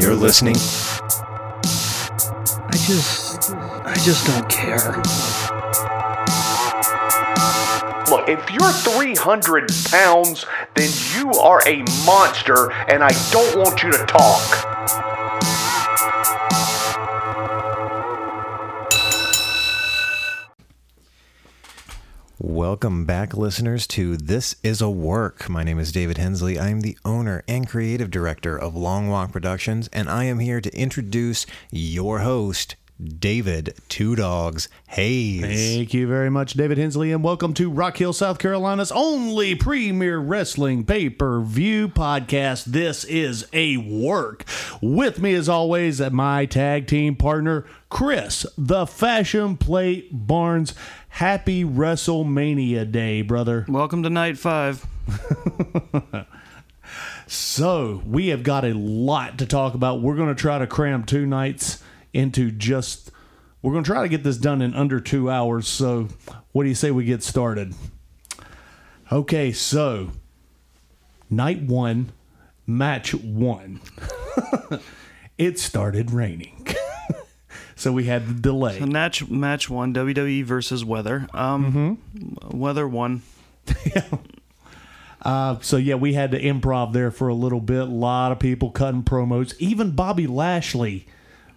You're listening. I just, I just don't care. Look, if you're 300 pounds, then you are a monster, and I don't want you to talk. Welcome back, listeners, to This Is a Work. My name is David Hensley. I am the owner and creative director of Long Walk Productions, and I am here to introduce your host, David Two Dogs Hayes. Thank you very much, David Hensley, and welcome to Rock Hill, South Carolina's only premier wrestling pay per view podcast. This is a work. With me, as always, my tag team partner, Chris, the Fashion Plate Barnes. Happy WrestleMania Day, brother. Welcome to night five. So, we have got a lot to talk about. We're going to try to cram two nights into just. We're going to try to get this done in under two hours. So, what do you say we get started? Okay, so night one, match one. it started raining. so, we had the delay. The match, match one, WWE versus Weather. Um, Weather won. Uh, so yeah, we had to improv there for a little bit. A lot of people cutting promos. Even Bobby Lashley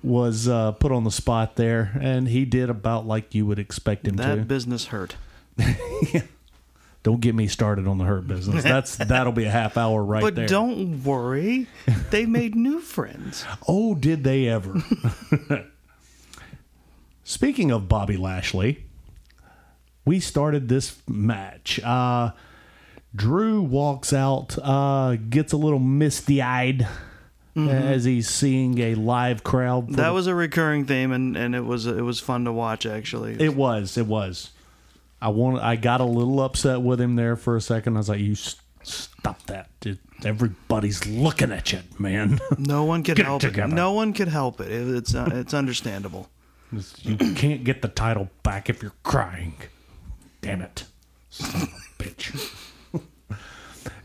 was uh, put on the spot there, and he did about like you would expect him That to. That business hurt. Don't get me started on the hurt business. That's that'll be a half hour right But there. But don't worry, they made new friends. Oh, did they ever? Speaking of Bobby Lashley, we started this match. Uh, Drew walks out, uh, gets a little misty eyed as he's seeing a live crowd. That was a recurring theme, and, and it was it was fun to watch. Actually, it was, it was. I want. I got a little upset with him there for a second. I was like, "You s- stop that! Dude. Everybody's looking at you, man. no one could Get it help it. No one could help it. it it's uh, it's understandable. you can't get the title back if you're crying. Damn it. Son of a bitch.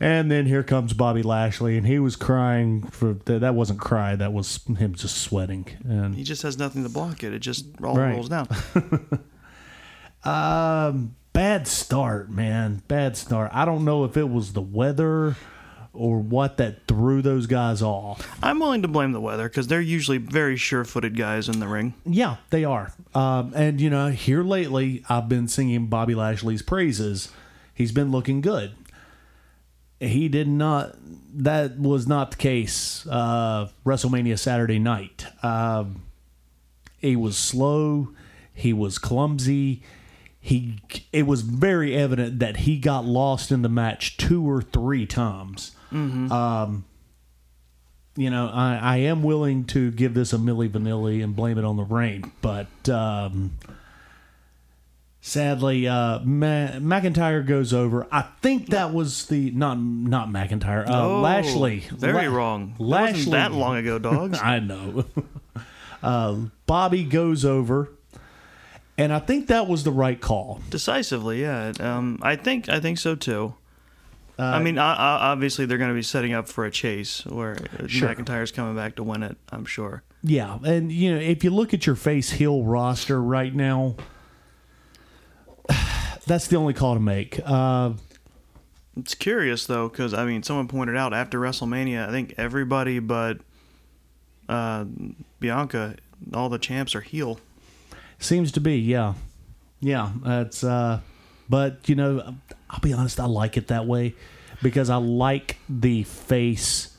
And then here comes Bobby Lashley, and he was crying for that. That wasn't cry. That was him just sweating. And He just has nothing to block it. It just all Right. rolls down. um, bad start, man. Bad start. I don't know if it was the weather or what that threw those guys off. I'm willing to blame the weather because they're usually very sure-footed guys in the ring. Yeah, they are. Um, and you know, here lately, I've been singing Bobby Lashley's praises. He's been looking good. He did not. That was not the case. Uh, WrestleMania Saturday night. Um, he was slow. He was clumsy. He. It was very evident that he got lost in the match two or three times. Um, you know, I, I am willing to give this a Milli Vanilli and blame it on the rain, but um, sadly, uh, Ma- McIntyre goes over. I think that was the not not McIntyre, uh, Oh, Lashley. Very La- wrong. That Lashley. wasn't that long ago, dogs. I know. uh, Bobby goes over, and I think that was the right call. Decisively, yeah. Um, I think I think so too. Uh, I mean, o- o- obviously they're going to be setting up for a chase where Sure. McIntyre's coming back to win it. I'm sure. Yeah, and you know, if you look at your face heel roster right now, that's the only call to make. Uh, It's curious though, because I mean, someone pointed out after WrestleMania, I think everybody but uh, Bianca, all the champs are heel. seems to be, yeah, yeah. That's, uh, but you know, I'll be honest, I like it that way because I like the face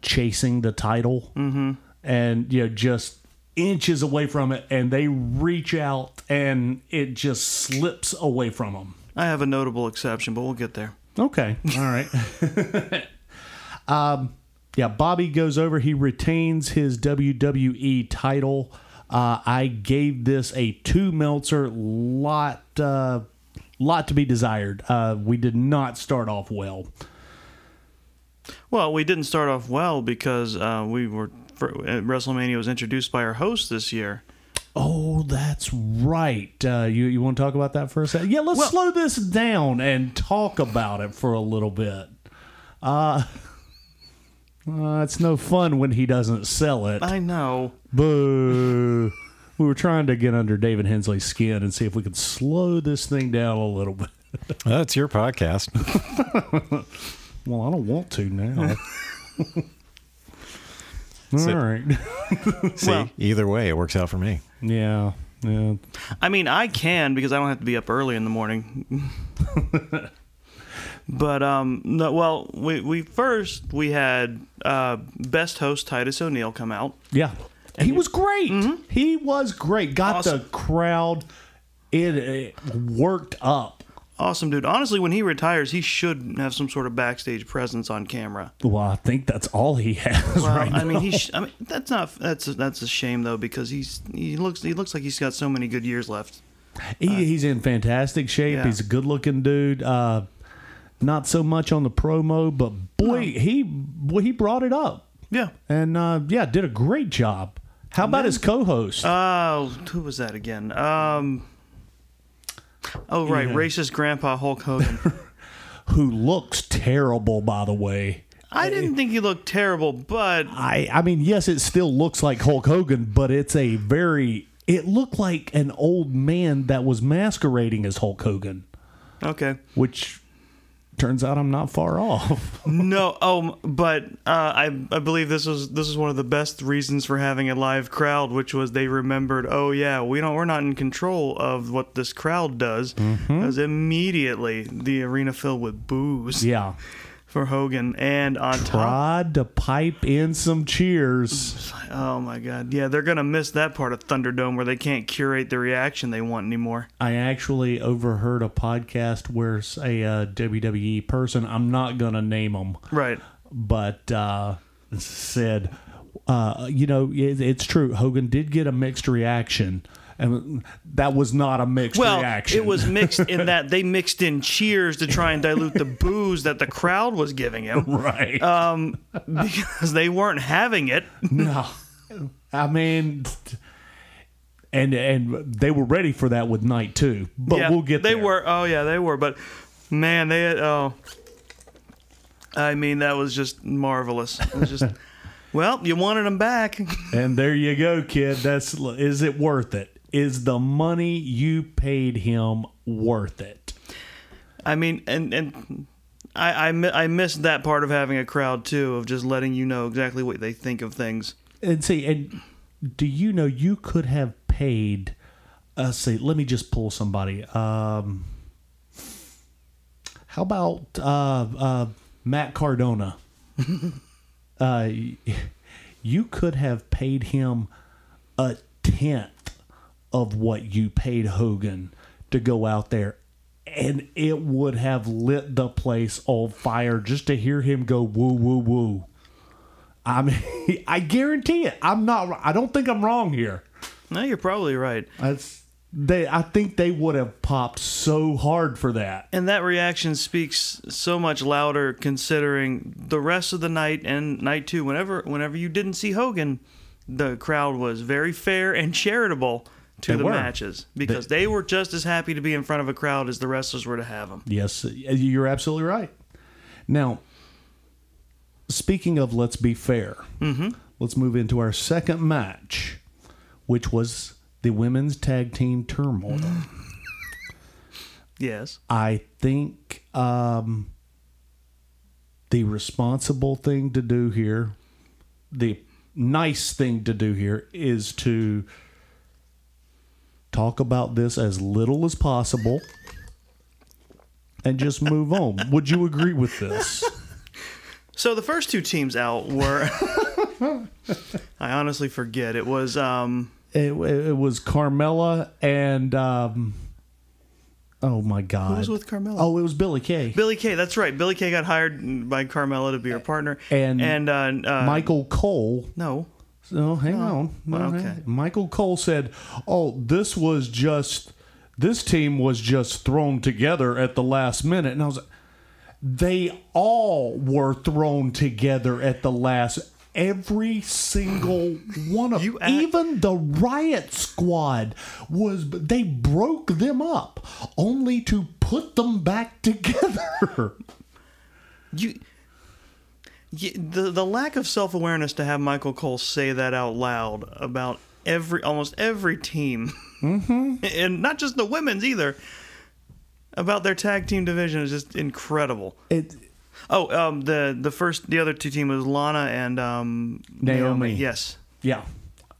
chasing the title, mm-hmm. and you know, just inches away from it, and they reach out, and it just slips away from them. I have a notable exception, but we'll get there. Okay. All right. um, yeah, Bobby goes over. He retains his WWE title. Uh, I gave this a two Meltzer. Lot, uh, lot to be desired. Uh, we did not start off well. Well, we didn't start off well because uh, we were for, uh, WrestleMania was introduced by our host this year. Oh, that's right. Uh, you you want to talk about that for a second? Yeah, let's slow this down and talk about it for a little bit. Uh, Uh, it's no fun when he doesn't sell it. I know. Boo. We were trying to get under David Hensley's skin and see if we could slow this thing down a little bit. That's your podcast. Well, I don't want to now. All right. See, Well- either way, it works out for me. Yeah. Yeah. I mean, I can because I don't have to be up early in the morning. but um, no, well, we we first we had uh, best host Titus O'Neil come out. Yeah. He was great. He was great. Got the crowd it, it worked up. Awesome dude. Honestly, when he retires, he should have some sort of backstage presence on camera. Well, I think that's all he has Well, right now. I mean, he. Sh- I mean, that's not. That's a, that's a shame though because he's he looks he looks like he's got so many good years left. He, he's in fantastic shape. yeah. He's a good looking dude. Uh, not so much on the promo, but boy, he boy, he brought it up. Yeah. And uh, yeah, did a great job. How about his co-host? Oh, who was that again? Um. Oh right, Yeah. racist Grandpa Hulk Hogan. who looks terrible, by the way. I didn't think he looked terrible, but I I mean, yes, it still looks like Hulk Hogan, but it's a very it looked like an old man that was masquerading as Hulk Hogan, okay. which turns out I'm not far off. No, oh, but uh, I I believe this was this is one of the best reasons for having a live crowd, which was they remembered. Oh yeah, we don't we're not in control of what this crowd does, because immediately the arena filled with booze yeah. For Hogan, and on top, Tried to pipe in some cheers. oh my god, yeah, they're gonna miss that part of Thunderdome where they can't curate the reaction they want anymore. I actually overheard a podcast where a uh, WWE person, I'm not going to name them, Right. but uh, said, uh, you know, it, it's true. Hogan did get a mixed reaction, and that was not a mixed Well, reaction. it was mixed in that they mixed in cheers to try and dilute the booze that the crowd was giving him. right. Um, because they weren't having it. no, I mean, and and they were ready for that with night two, but yeah, we'll get They there. were. Oh yeah, they were. But man, they had, oh, I mean that was just marvelous. It was just. Well, you wanted them back. And there you go, kid. That's is it worth it? Is the money you paid him worth it? I mean, and and I I, I missed that part of having a crowd too, of just letting you know exactly what they think of things. And see, and do you know you could have paid? Uh, see, let me just pull somebody. Um, how about uh, uh, Matt Cardona? uh, you could have paid him a tenth of what you paid Hogan to go out there, and it would have lit the place on fire just to hear him go woo woo woo. I mean, I guarantee it. I'm not. I don't think I'm wrong here. No, you're probably right. That's they. I think they would have popped so hard for that. And that reaction speaks so much louder considering the rest of the night and night two. Whenever whenever you didn't see Hogan, the crowd was very fair and charitable to They the were. matches because they, were just as happy to be in front of a crowd as the wrestlers were to have them. Yes, you're absolutely right. Now, speaking of let's be fair, let's move into our second match, which was the women's tag team turmoil. Yes. I think um, the responsible thing to do here, the nice thing to do here, is to talk about this as little as possible and just move on. Would you agree with this? So the first two teams out were I honestly forget. It was um It, it was Carmella and um, oh my god, who was with Carmella? Oh, it was Billie Kay. Billie Kay, that's right. Billie Kay got hired by Carmella to be her partner. And and uh, uh Michael Cole No. No, hang on. No, well, hang Michael Cole said, "Oh, this was just this team was just thrown together at the last minute." And I was like, "They all were thrown together at the last every single one of You act- even the riot squad was they broke them up only to put them back together." You the the lack of self awareness to have Michael Cole say that out loud about every almost every team, mm-hmm. and not just the women's either, about their tag team division is just incredible. It Oh, um, the the first the other two team was Lana and um, Naomi. Yes, yeah.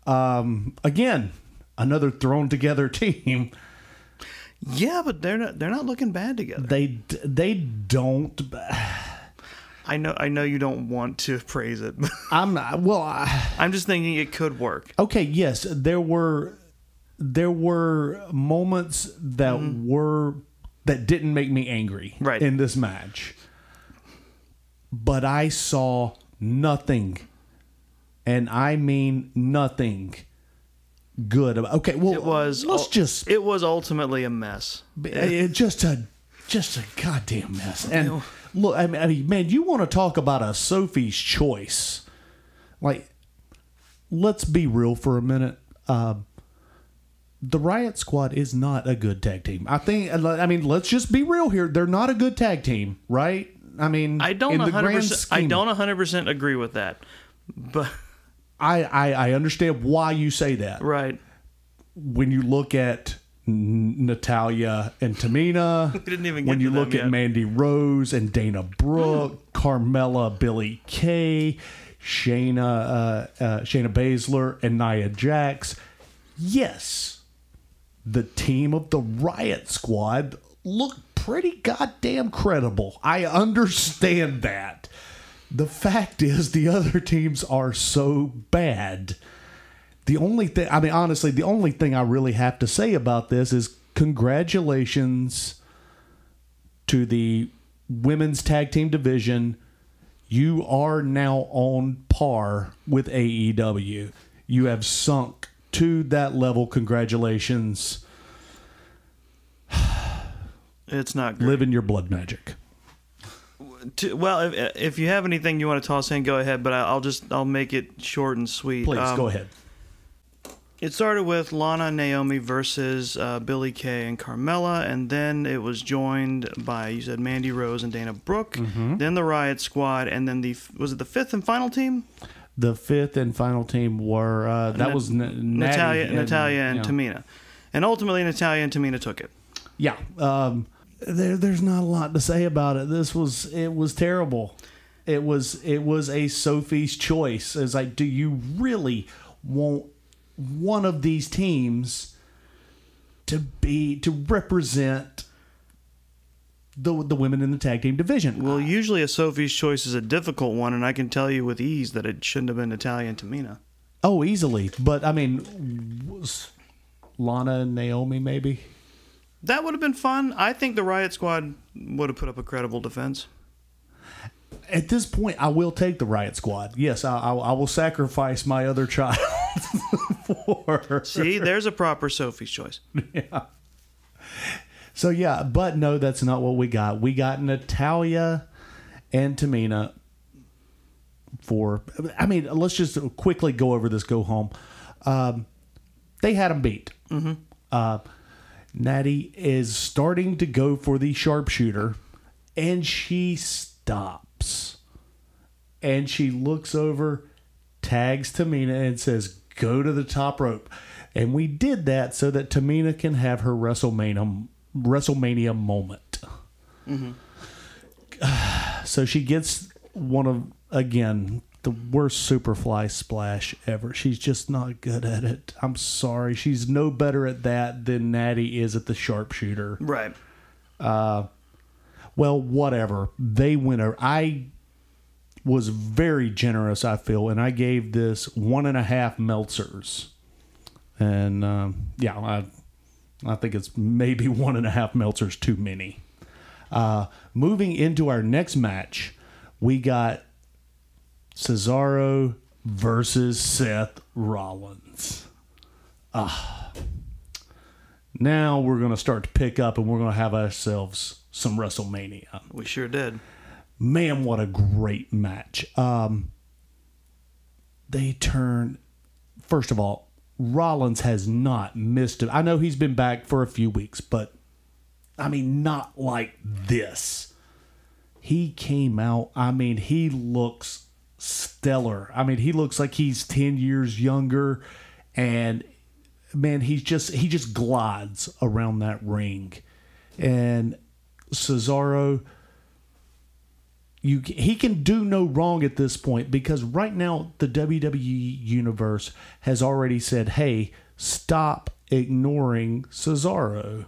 Um again, another thrown together team. yeah, but they're not they're not looking bad together. They they don't I know I know you don't want to praise it. I'm not well I, I'm just thinking it could work. okay, yes, there were there were moments that mm-hmm. were that didn't make me angry Right. in this match. But I saw nothing and I mean nothing good about Okay, well It was let's just it was ultimately a mess. it just a just a goddamn mess. And look, I mean, I mean, man, you want to talk about a Sophie's choice? Like, let's be real for a minute. Um, the Riot Squad is not a good tag team. I think. I mean, let's just be real here. They're not a good tag team, right? I mean, I don't in the 100 grand percent I don't 100 percent agree with that. But I, I I understand why you say that. right. when you look at Natalya and Tamina, didn't even when you look at. Mandy Rose and Dana Brooke, Carmella, Billie Kay, Shayna, uh, uh, Shayna Baszler, and Nia Jax, yes, the team of the Riot Squad look pretty goddamn credible. I understand that. The fact is, the other teams are so bad. The only thing, I mean, honestly, the only thing I really have to say about this is congratulations to the women's tag team division. You are now on par with AEW. You have sunk to that level. Congratulations. It's not good. Live in your blood magic. To, well, if, if you have anything you want to toss in, go ahead. But I'll just I'll make it short and sweet. Please Um, go ahead. It started with Lana and Naomi versus uh, Billie Kay and Carmella, and then it was joined by you said Mandy Rose and Dana Brooke. Mm-hmm. Then the Riot Squad, and then the was it the fifth and final team? The fifth and final team were uh, that Na- was N- Natalya, Natalya, and yeah. Tamina, and ultimately Natalya and Tamina took it. Yeah. Um, there, there's not a lot to say about it. This was it was terrible. It was it was a Sophie's choice. It's like, do you really want one of these teams to be to represent the the women in the tag team division? Well, usually a Sophie's choice is a difficult one, and I can tell you with ease that it shouldn't have been Natalya and Tamina. oh, easily. But I mean, was Lana and Naomi maybe? That would have been fun. I think the Riot Squad would have put up a credible defense. At this point, I will take the Riot Squad. Yes, I, I, I will sacrifice my other child for. See, there's a proper Sophie's choice. Yeah. So yeah, but no, that's not what we got. We got Natalya and Tamina for. I mean, let's just quickly go over this. Go home. Um, they had them beat. Mm-hmm. Uh, Natty is starting to go for the sharpshooter, and she stops, and she looks over, tags Tamina, and says, "Go to the top rope." And we did that so that Tamina can have her WrestleMania WrestleMania moment. So she gets one of again the worst Superfly splash ever. She's just not good at it. I'm sorry. She's no better at that than Natty is at the sharpshooter. Right. Uh, well, whatever. They win. her. I was very generous, I feel, and I gave this one and a half Meltzers. And um, yeah, I, I think it's maybe one and a half Meltzers too many. Uh, moving into our next match, we got Cesaro versus Seth Rollins. Ah. Now we're going to start to pick up and we're going to have ourselves some WrestleMania. We sure did. Man, what a great match. Um, they turn, first of all, Rollins has not missed it. I know he's been back for a few weeks, but I mean, not like this. he came out. I mean, he looks stellar. I mean, he looks like he's 10 years younger and man, he's just he just glides around that ring. And Cesaro you he can do no wrong at this point because right now the WWE universe has already said, "Hey, stop ignoring Cesaro."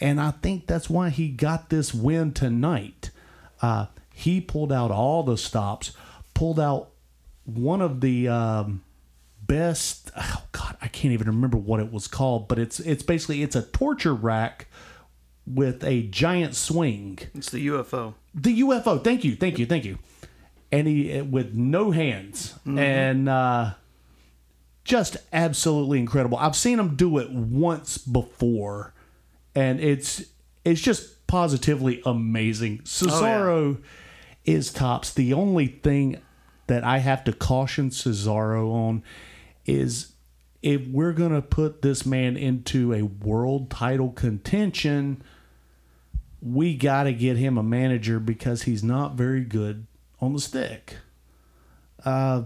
And I think that's why he got this win tonight. Uh, he pulled out all the stops, pulled out one of the um, best. Oh God, I can't even remember what it was called, but it's it's basically it's a torture rack with a giant swing. It's the UFO. The UFO. Thank you, thank you, thank you. And he with no hands and uh, just absolutely incredible. I've seen him do it once before, and it's it's just positively amazing. Cesaro is tops. The only thing that I have to caution Cesaro on is if we're gonna put this man into a world title contention, we got to get him a manager because he's not very good on the stick. Uh,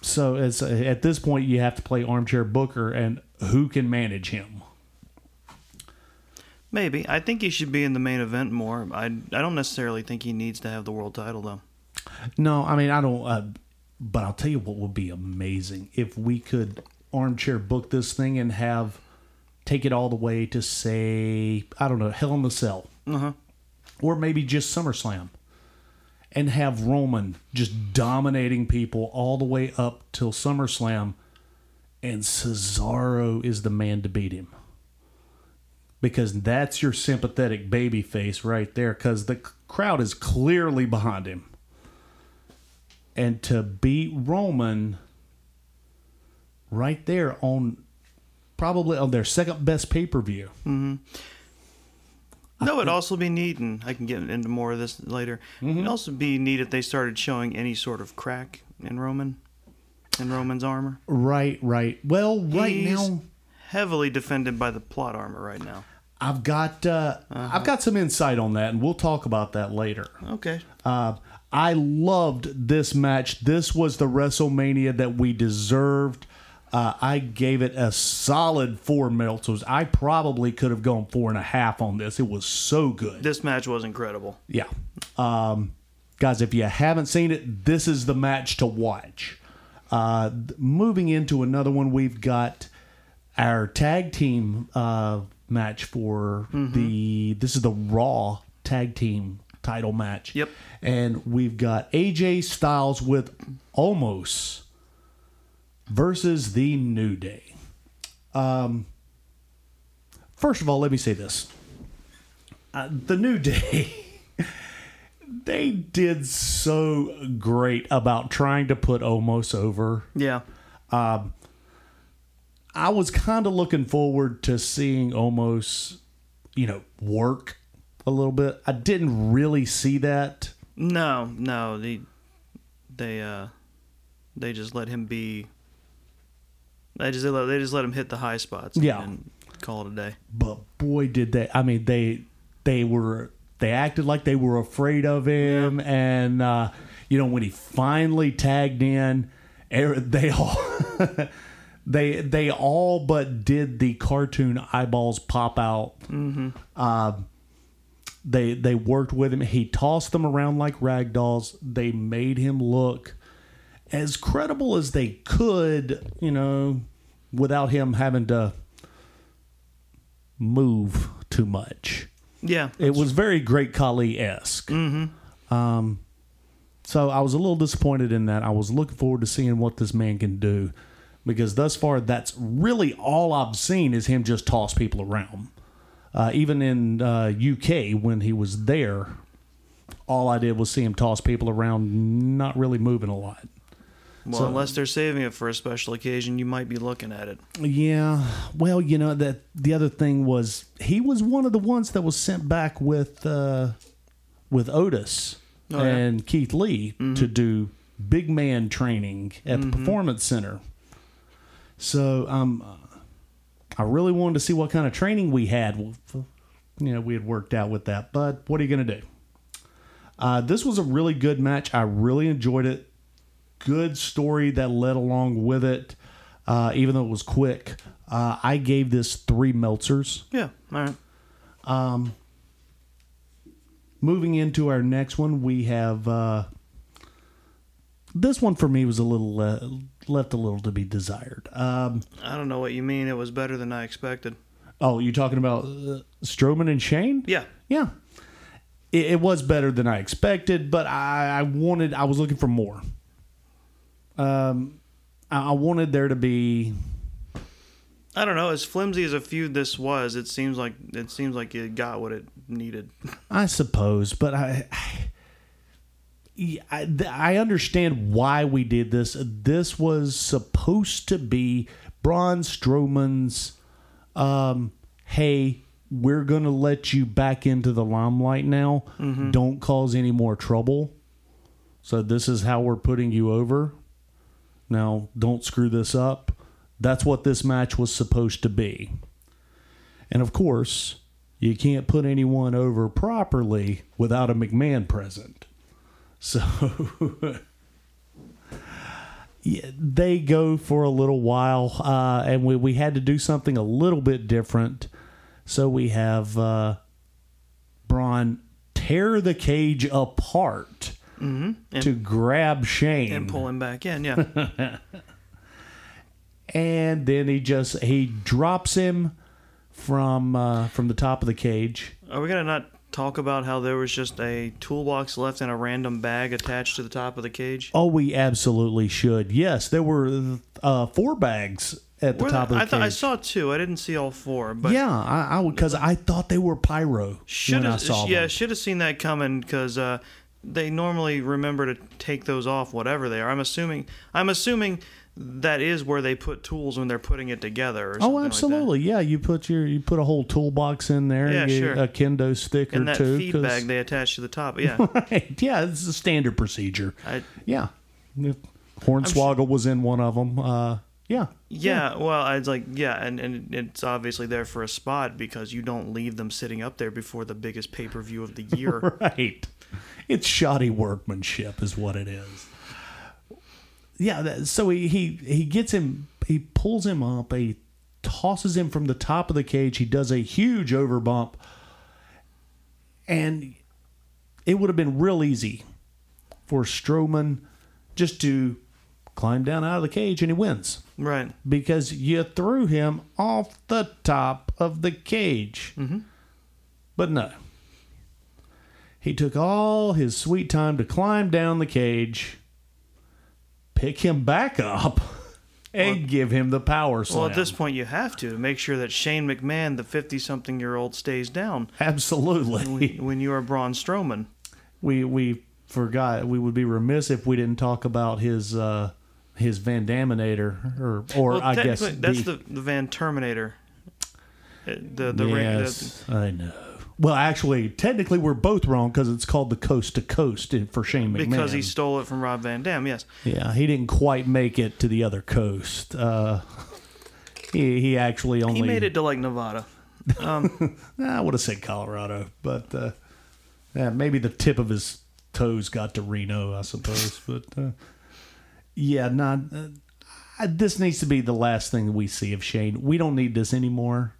so it's at this point you have to play armchair booker and who can manage him. Maybe. I think he should be in the main event more. I, I don't necessarily think he needs to have the world title, though. No, I mean I don't. Uh, but I'll tell you what would be amazing if we could armchair book this thing and have take it all the way to say I don't know Hell in the Cell, Uh-huh. or maybe just SummerSlam, and have Roman just dominating people all the way up till SummerSlam, and Cesaro is the man to beat him. Because that's your sympathetic baby face right there, because the crowd is clearly behind him. And to beat Roman right there on probably on their second best pay per view. No, it'd also be neat, and I can get into more of this later. Mm-hmm. It'd also be neat if they started showing any sort of crack in Roman, in Roman's armor. Right, right. Well, right He's now heavily defended by the plot armor right now. I've got uh, I've got some insight on that, and we'll talk about that later. Okay. Uh, I loved this match. This was the WrestleMania that we deserved. Uh, I gave it a solid four meltzers. I probably could have gone four and a half on this. It was so good. This match was incredible. Yeah. Um, guys, if you haven't seen it, this is the match to watch. Uh, moving into another one, we've got our tag team uh, match for the. This is the Raw tag team title match. Yep. And we've got AJ Styles with Omos versus the New Day. Um, first of all, let me say this. Uh, the New Day they did so great about trying to put Omos over. Yeah. Um, I was kind of looking forward to seeing Omos, you know, work a little bit. I didn't really see that. No, no, they, they, uh, they just let him be. They just they, let, they just let him hit the high spots. Yeah. and call it a day. But boy, did they! I mean, they they were they acted like they were afraid of him, and uh, you know when he finally tagged in, er- they all they they all but did the cartoon eyeballs pop out. Mm-hmm. Uh, they they worked with him. He tossed them around like rag dolls. They made him look as credible as they could, you know, without him having to move too much. Yeah, It was very Great Khali esque. Mm-hmm. Um, so I was a little disappointed in that. I was looking forward to seeing what this man can do because thus far, that's really all I've seen is him just toss people around. Uh, even in uh, UK when he was there, all I did was see him toss people around, not really moving a lot. Well, So- unless they're saving it for a special occasion, you might be looking at it. Yeah. Well, you know that the other thing was he was one of the ones that was sent back with uh, with Otis Oh, yeah. and Keith Lee to do big man training at the performance center. So um, I really wanted to see what kind of training we had. Well, You know, we had worked out with that, but what are you going to do? Uh, this was a really good match. I really enjoyed it. Good story that led along with it, uh, even though it was quick. Uh, I gave this three Meltzers. Yeah. All right. Moving into our next one, we have uh, this one for me was a little uh, left a little to be desired. Um, I don't know what you mean. It was better than I expected. oh, you talking about uh, Strowman and Shane? Yeah. Yeah. It, it was better than I expected, but I, I wanted, I was looking for more. Um, I, I wanted there to be, I don't know. As flimsy as a feud this was, it seems like it seems like it got what it needed. I suppose, but I, I, I, I understand why we did this. This was supposed to be Braun Strowman's, um, hey, we're going to let you back into the limelight now. Don't cause any more trouble. So this is how we're putting you over. Now, don't screw this up. That's what this match was supposed to be. And of course, you can't put anyone over properly without a McMahon present. So yeah, they go for a little while, uh, and we, we had to do something a little bit different. So we have uh, Braun tear the cage apart to grab Shane And pull him back in. Yeah. and then he just he drops him from uh, from the top of the cage. Are we gonna not talk about how there was just a toolbox left in a random bag attached to the top of the cage? Oh, we absolutely should. Yes, there were uh, four bags at the Were top there- of the I cage. I saw two. I didn't see all four, but yeah, I because I, thought they were pyro should when I have saw yeah should have seen that coming because uh, they normally remember to take those off whatever they are. I'm assuming I'm assuming that is where they put tools when they're putting it together. Oh, like absolutely. yeah, you put your you put a whole toolbox in there. Yeah, you- sure. A kendo stick And or that two. feed bag they attach to the top. Yeah. right. Yeah, it's a standard procedure. I, Yeah. Hornswoggle was in one of them. Uh, yeah. yeah, well, I was like, yeah, and, and it's obviously there for a spot because you don't leave them sitting up there before the biggest pay per view of the year. Right. It's shoddy workmanship, is what it is. Yeah. That, so he, he he gets him. He pulls him up. He tosses him from the top of the cage. He does a huge overbump, and it would have been real easy for Strowman just to climb down out of the cage, and he wins right. because you threw him off the top of the cage. Mm-hmm. But no. He took all his sweet time to climb down the cage, pick him back up, and give him the power slam. Well, at this point, you have to make sure that Shane McMahon, the 50 something year old, stays down Absolutely. when, when you are Braun Strowman. we we forgot we would be remiss if we didn't talk about his uh his Van Daminator or or Well, I guess that's the, the Van Terminator. Uh, The, the, ring- the- yes, I know. Well, actually, technically, we're both wrong because it's called the Coast to Coast for Shane McMahon. because he stole it from Rob Van Dam, yes. yeah, he didn't quite make it to the other coast. Uh, he he actually only He made it to like Nevada. I would have said Colorado, but uh, yeah, maybe the tip of his toes got to Reno, I suppose. but uh, yeah, not. Uh, I- this needs to be the last thing we see of Shane. We don't need this anymore.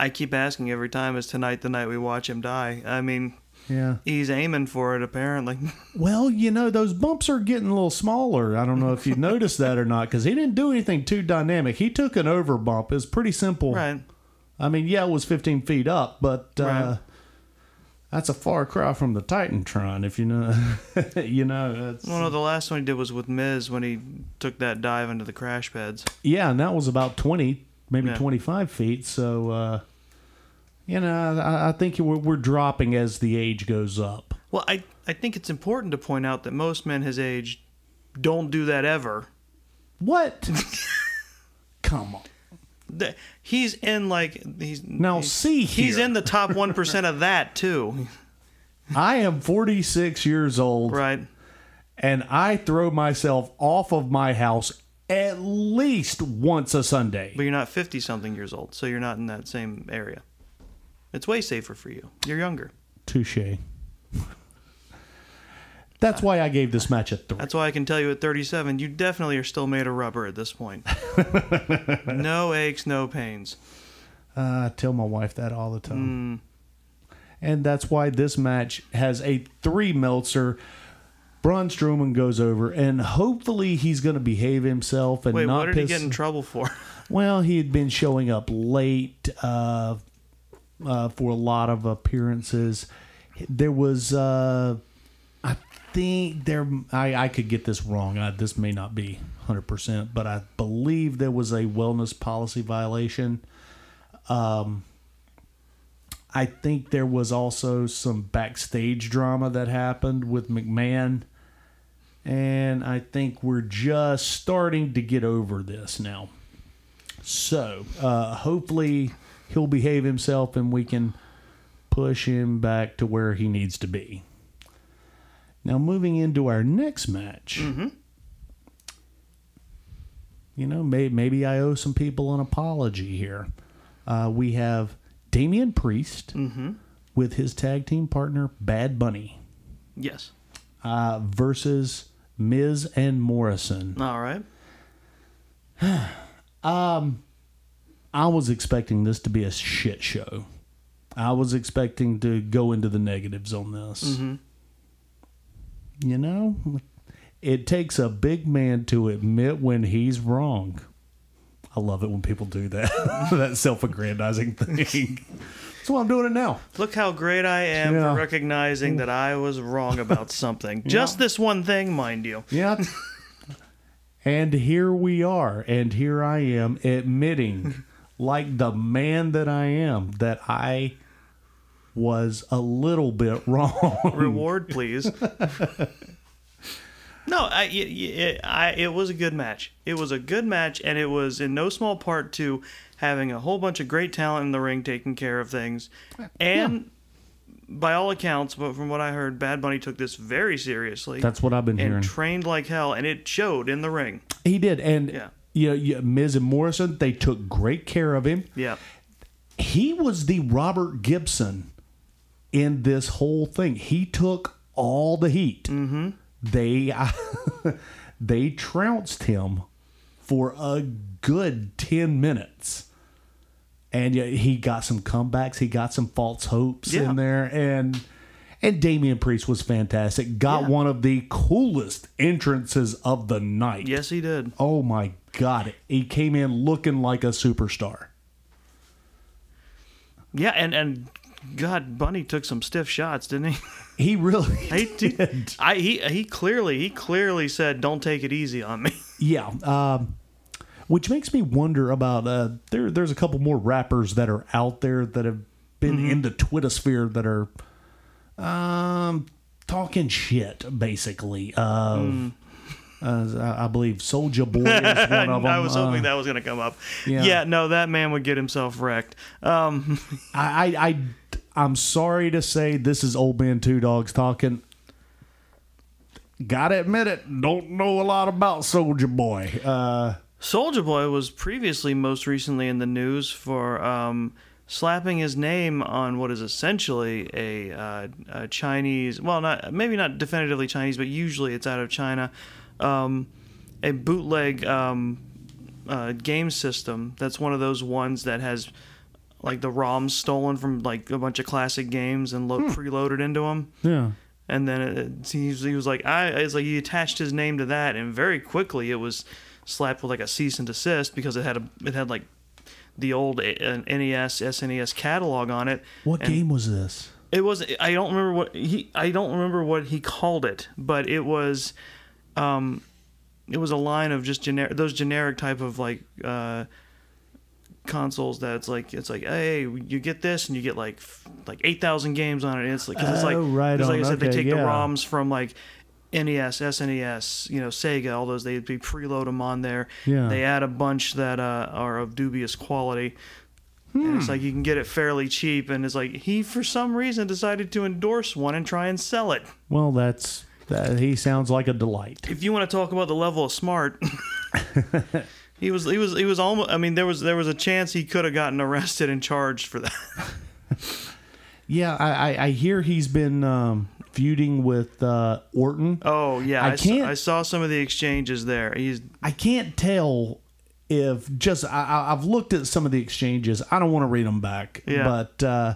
I keep asking every time, is tonight the night we watch him die? I mean, Yeah. he's aiming for it, apparently. Well, you know, those bumps are getting a little smaller. I don't know if you noticed that or not, because he didn't do anything too dynamic. He took an over bump. It was pretty simple. right. I mean, yeah, it was 15 feet up, but uh, Right. that's a far cry from the Titantron, if you know. you know, it's, Well, no, the last one he did was with Miz when he took that dive into the crash pads. yeah, and that was about 20, maybe Yeah. 25 feet. So, uh, you know, I, I think we're, we're dropping as the age goes up. Well, I, I think it's important to point out that most men his age don't do that ever. What? Come on. He's in like he's Now, he's, see he's in the top one percent of that too, I am 46 years old. right? and I throw myself off of my house at least once a Sunday. But you're not fifty something years old, so you're not in that same area. It's way safer for you. You're younger. Touche. That's why I gave this match a three. That's why I can tell you at 37, you definitely are still made of rubber at this point. no aches, no pains. Uh, I tell my wife that all the time. And that's why this match has a three Meltzer. Braun Strowman goes over, and hopefully he's going to behave himself and Wait, not what did he get in trouble for? Well, he had been showing up late uh, uh, for a lot of appearances. There was, uh, I think there, I, I could get this wrong. I, this may not be 100%, but I believe there was a wellness policy violation. Um, I think there was also some backstage drama that happened with McMahon. And I think we're just starting to get over this now. So uh, hopefully he'll behave himself and we can push him back to where he needs to be. Now, moving into our next match. You know, may, maybe I owe some people an apology here. Uh, we have Damian Priest with his tag team partner, Bad Bunny, yes. uh, versus Miz and Morrison. All right. I was expecting this to be a shit show. I was expecting to go into the negatives on this. Mm-hmm. You know, it takes a big man to admit when he's wrong. I love it when people do that. that self-aggrandizing thing. That's why I'm doing it now. Look how great I am Yeah. for recognizing that I was wrong about something. Just this one thing, mind you. Yeah. and here we are, and here I am admitting, like the man that I am, that I was a little bit wrong. Reward, please. no, I, it, it, I, it was a good match. It was a good match, and it was in no small part to having a whole bunch of great talent in the ring taking care of things. And by all accounts, but from what I heard, Bad Bunny took this very seriously. That's what I've been and hearing. trained like hell, and it showed in the ring. He did, and Yeah. You know, yeah, Miz and Morrison, they took great care of him. Yeah. He was the Robert Gibson in this whole thing. He took all the heat. Mm-hmm. They they trounced him for a good ten minutes, and yeah, he got some comebacks. He got some false hopes Yeah. in there, and. And Damian Priest was fantastic. Got Yeah. one of the coolest entrances of the night. Yes, he did. Oh my god, he came in looking like a superstar. Yeah, and and God, Bunny took some stiff shots, didn't he? He really He did. I he he clearly he clearly said, "Don't take it easy on me." Yeah, um, which makes me wonder about uh, there. There's a couple more rappers that are out there that have been Mm-hmm. in the Twitter sphere that are um, talking shit, basically. Uh, uh, I believe Soulja Boy is one of them. I was hoping Uh, that was going to come up. yeah. Yeah. no, that man would get himself wrecked. Um, I, I, I, I'm sorry to say this is old man two dogs talking. Gotta admit it, don't know a lot about Soulja Boy. Uh, Soulja Boy was previously most recently in the news for um, slapping his name on what is essentially a, uh, a Chinese, well, not maybe not definitively Chinese, but usually it's out of China, um, a bootleg um, uh, game system. That's one of those ones that has like the ROMs stolen from like a bunch of classic games and lo- preloaded into them. yeah, and then it, he, was, he was like I it's like he attached his name to that and very quickly it was slapped with like a cease and desist because it had a it had like the old uh, NES SNES catalog on it. what And game was this? It was I don't remember what he I don't remember what he called it, but it was um it was a line of just generic those generic type of like uh consoles that's like it's like hey you get this and you get like f- like 8000 games on it and it's like 'cause it's like Oh, right 'cause like on. I said they take yeah. the ROMs from like NES, SNES, you know, Sega, all those they they preload them on there. Yeah. They add a bunch that uh, are of dubious quality. And it's like you can get it fairly cheap, and it's like he for some reason decided to endorse one and try and sell it. Well, that's that. He sounds like a delight. If you want to talk about the level of smart, he was he was he was almost. I mean, there was there was a chance he could have gotten arrested and charged for that. Yeah, I, I, I hear he's been um, feuding with uh, Orton. Oh yeah, I I, saw, can't- I saw some of the exchanges there. He's I can't tell if just I, I've looked at some of the exchanges. I don't want to read them back, Yeah. but uh,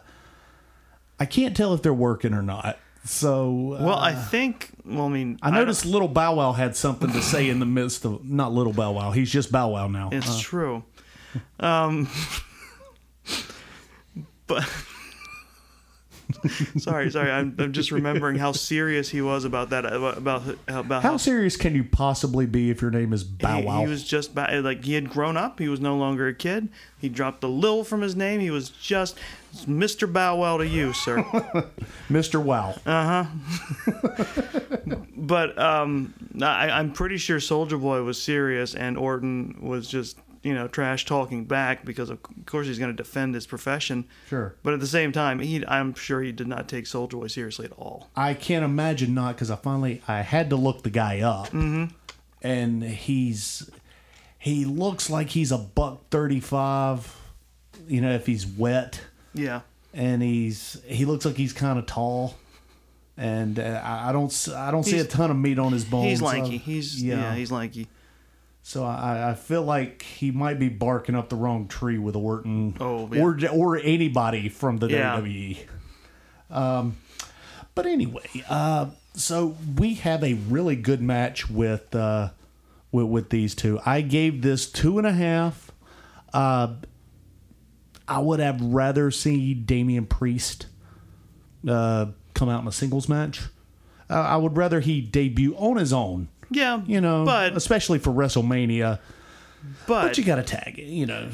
I can't tell if they're working or not. So uh, well. I think. Well, I mean, I noticed Little Bow Wow had something to say in the midst of not Little Bow Wow. He's just Bow Wow now. It's Uh, true. Um, but sorry, sorry. I'm, I'm just remembering how serious he was about that. About about, about how serious can you possibly be if your name is Bow he, Wow? he was just ba- like he had grown up. He was no longer a kid. He dropped the Lil from his name. He was just Mr. Bow Wow to you, sir. Mr. Wow. Uh, huh. but um, I, I'm pretty sure Soulja Boy was serious, and Orton was just you know trash talking back because of course he's going to defend his profession. Sure. But at the same time, he I'm sure he did not take Soulja Boy seriously at all. I can't imagine not because I finally I had to look the guy up, Mm-hmm. and he's he looks like he's a buck thirty five. You know, if he's wet, Yeah. and he's he looks like he's kind of tall, and uh, I don't I don't see a ton of meat on his bones. He's lanky. He's yeah. he's lanky. So I, I feel like he might be barking up the wrong tree with Orton, Oh, yeah. or or anybody from the Yeah. WWE. Um, but anyway, uh, so we have a really good match with uh, with, with these two. I gave this two and a half. Uh, I would have rather see Damian Priest uh, come out in a singles match. Uh, I would rather he debut on his own Yeah. you know, but especially for WrestleMania. but But you got to tag it, you know.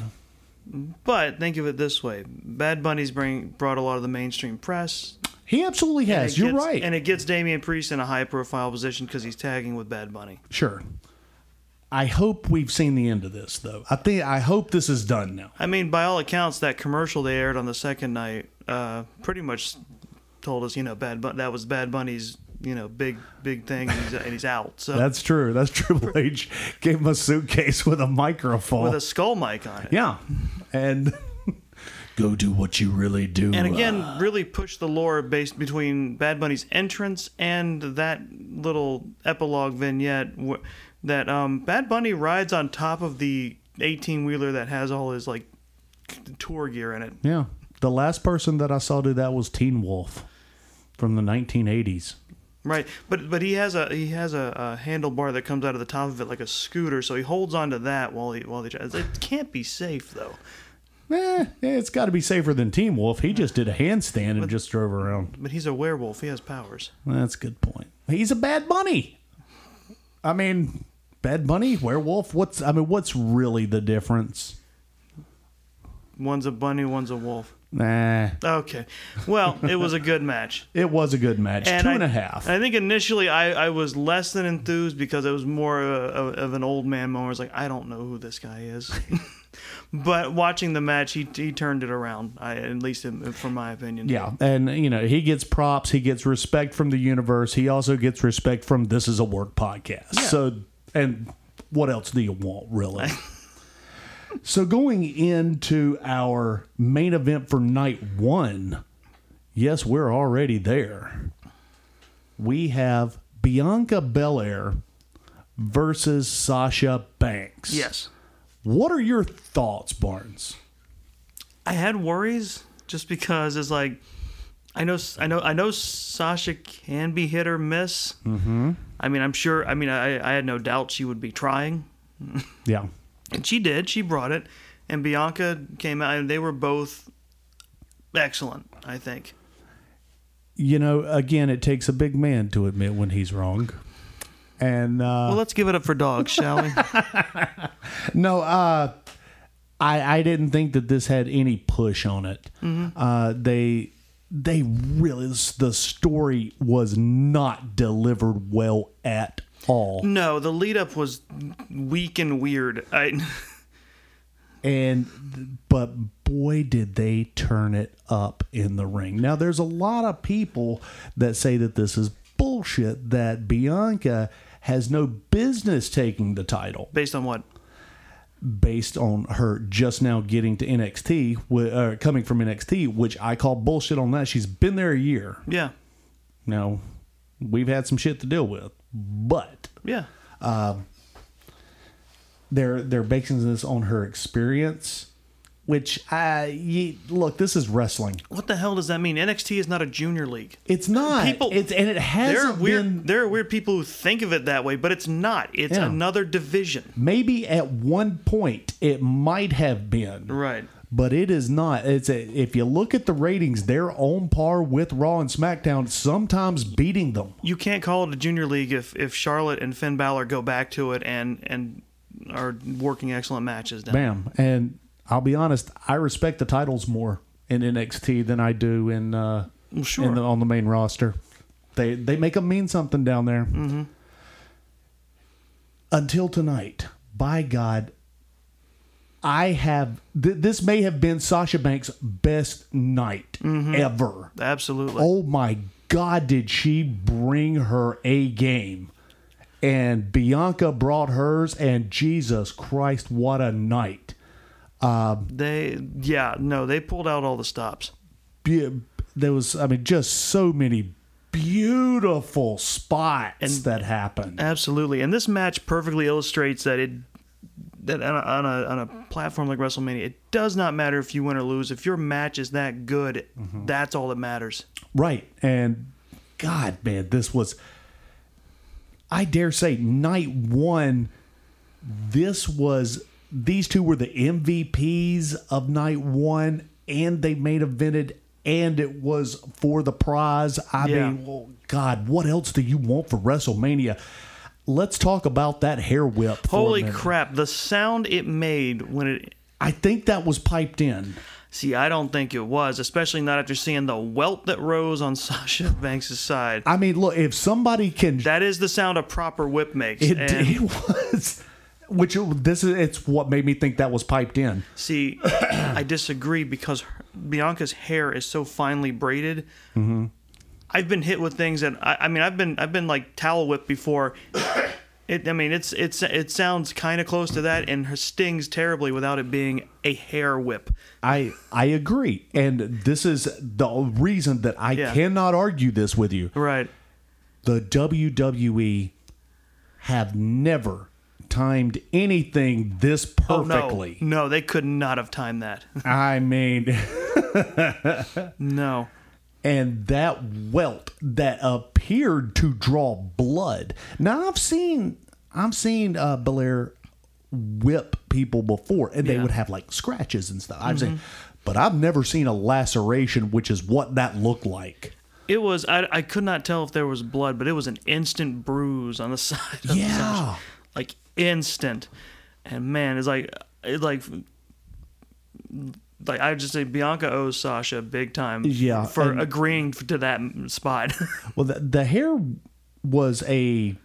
but think of it this way: Bad Bunny's bring brought a lot of the mainstream press. He absolutely has. You're gets- right. And it gets Damian Priest in a high profile position because he's tagging with Bad Bunny. sure. I hope we've seen the end of this, though. I think I hope this is done now. I mean, by all accounts, that commercial they aired on the second night uh, pretty much told us, you know, Bad Bun- that was Bad Bunny's, you know, big big thing, and he's, and he's out. So That's true. That's Triple H gave him a suitcase with a microphone. with a skull mic on it. yeah, and go do what you really do. And again, really push the lore based between Bad Bunny's entrance and that little epilogue vignette wh- that um, Bad Bunny rides on top of the 18 wheeler that has all his like tour gear in it. yeah. The last person that I saw do that was Teen Wolf from the 1980s. Right, but but he has a he has a, a handlebar that comes out of the top of it like a scooter, so he holds onto that while he while he tries. It can't be safe though. Eh, it's got to be safer than Teen Wolf. He just did a handstand and just drove around. But he's a werewolf. He has powers. That's a good point. He's a bad bunny. I mean, bad bunny, werewolf. What's I mean, what's really the difference? One's a bunny, one's a wolf. Nah, Okay, well, it was a good match. it was a good match. Two and I, a half. I think initially I, I was less than enthused because it was more of, of an old man moment. I was like, I don't know who this guy is. but watching the match, he, he turned it around. I, at least in, from my opinion. yeah, and you know he gets props. He gets respect from the universe. He also gets respect from this is a work podcast. So, and what else do you want, really? so going into our main event for night one, yes, we're already there. We have Bianca Belair versus Sasha Banks. Yes. What are your thoughts, Barnes? I had worries just because it's like I know I know I know Sasha can be hit or miss. Mm-hmm. I mean, I'm sure. I mean, I I had no doubt she would be trying, Yeah. And she did. She brought it, and Bianca came out, and they were both excellent. I think. you know, again, it takes a big man to admit when he's wrong. And uh, Well, let's give it up for dogs, shall we? no, uh, I I didn't think that this had any push on it. Uh, they they really the story was not delivered well at all, No, the lead up was weak and weird. I and but boy did they turn it up in the ring. Now there's a lot of people that say that this is bullshit that Bianca has no business taking the title. based on what? based on her just now getting to NXT, uh, coming from NXT, which I call bullshit on that. She's been there a year. Yeah. Now, we've had some shit to deal with, but Yeah. Um, they're they're basing this on her experience. Which I ye, look, this is wrestling. What the hell does that mean? NXT is not a junior league. It's not. People- it's and it There are weird. been. There are weird people who think of it that way, but it's not. It's Yeah. another division. Maybe at one point it might have been, Right. But it is not. It's a, if you look at the ratings, they're on par with Raw and SmackDown, sometimes beating them. You can't call it a junior league if if Charlotte and Finn Balor go back to it and and are working excellent matches. Down. Bam. And I'll be honest, I respect the titles more in NXT than I do in uh, Well, sure. in the, on the main roster. They they make them mean something down there. Mm-hmm. Until tonight, by God, I have th- this may have been Sasha Banks' best night Mm-hmm. ever. Absolutely. Oh my God, did she bring her A game? And Bianca brought hers, and Jesus Christ, what a night! They yeah no they pulled out all the stops. Be- There was, I mean, just so many beautiful spots that happened. Absolutely, and this match perfectly illustrates that it that on a, on a on a platform like WrestleMania, it does not matter if you win or lose. If your match is that good, Mm-hmm. that's all that matters. Right. And God, man, this was, I dare say, night one, this was, these two were the MVPs of night one, and they main evented, and it was for the prize. I Yeah. mean, well, God, what else do you want for WrestleMania? Let's talk about that hair whip. Holy crap! The sound it made when it. I think that was piped in. See, I don't think it was, especially not after seeing the welt that rose on Sasha Banks' side. I mean, look, if somebody can That is the sound a proper whip makes. It, and it was, which this is it's what made me think that was piped in. see, I disagree because Bianca's hair is so finely braided. Mm-hmm. I've been hit with things that I, I mean, I've been I've been like towel whipped before. It, I mean, it's it's it sounds kind of close to that, and her stings terribly without it being a hair whip. I I agree, and this is the reason that I Yeah. cannot argue this with you. Right. The WWE have never timed anything this Oh, no. perfectly. No, they could not have timed that. I mean, no. And that welt that appeared to draw blood. Now I've seen I've seen uh, Belair whip people before, and they Yeah. would have like scratches and stuff. I've seen, but I've never seen a laceration, which is what that looked like. It was I, I could not tell if there was blood, but it was an instant bruise on the side. Of Yeah. Sasha. like instant. And man, it's like it like like I just say Bianca owes Sasha big time. Yeah, for agreeing to that spot. Well, the, the hair was a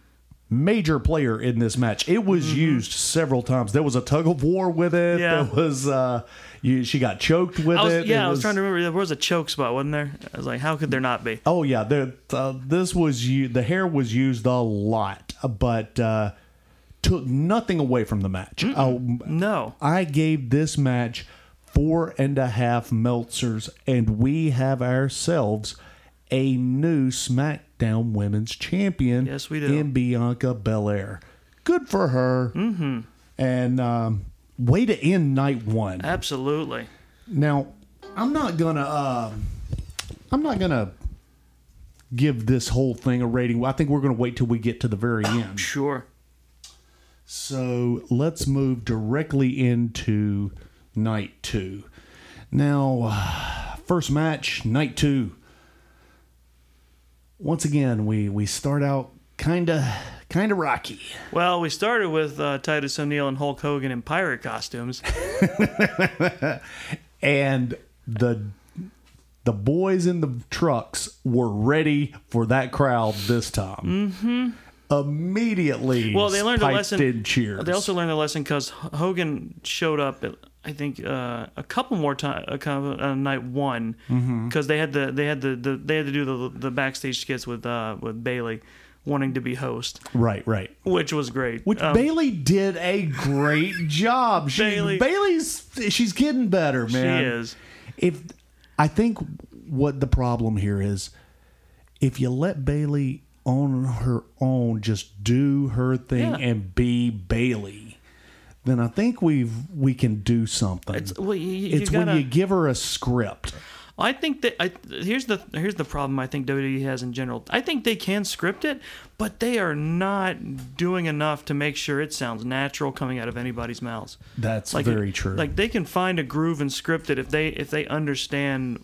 major player in this match. It was used several times. There was a tug of war with it. Mm-hmm. Yeah. There was uh, you, she got choked with was, it. yeah, It I was trying to remember. There was a choke spot, wasn't there? I was like, how could there not be? Oh yeah, there. Uh, this was you. The hair was used a lot, but uh, took nothing away from the match. Oh, No. I gave this match four and a half Meltzers, and we have ourselves a new SmackDown Women's Champion. Yes, we do. In Bianca Belair. Good for her. Mm-hmm. And um, way to end night one. Absolutely. Now, I'm not gonna. Um, I'm not gonna give this whole thing a rating. I think we're gonna wait till we get to the very end. Sure. So let's move directly into night two. Now, first match, night two. Once again, we we start out kind of kind of rocky. Well, we started with uh, Titus O'Neil and Hulk Hogan in pirate costumes. and the the boys in the trucks were ready for that crowd this time. Mm-hmm. Immediately, Well, they learned a lesson. They also learned a lesson because Hogan showed up. I think uh, a couple more times, a couple, uh, night one, because Mm-hmm. they had the they had the, the they had to do the the backstage skits with uh, with Bayley, wanting to be host, Right, right. which was great. Which Um, Bayley did a great job. She, Bayley- Bayley's she's getting better, man. She is. If I think what the problem here is, if you let Bayley on her own just do her thing Yeah. and be Bayley, then I think we've we can do something. It's, well, you, you It's gotta, when you give her a script. I think that I, here's the here's the problem I think WWE has in general. I think they can script it, but they are not doing enough to make sure it sounds natural coming out of anybody's mouths. That's Like very true. Like they can find a groove and script it if they if they understand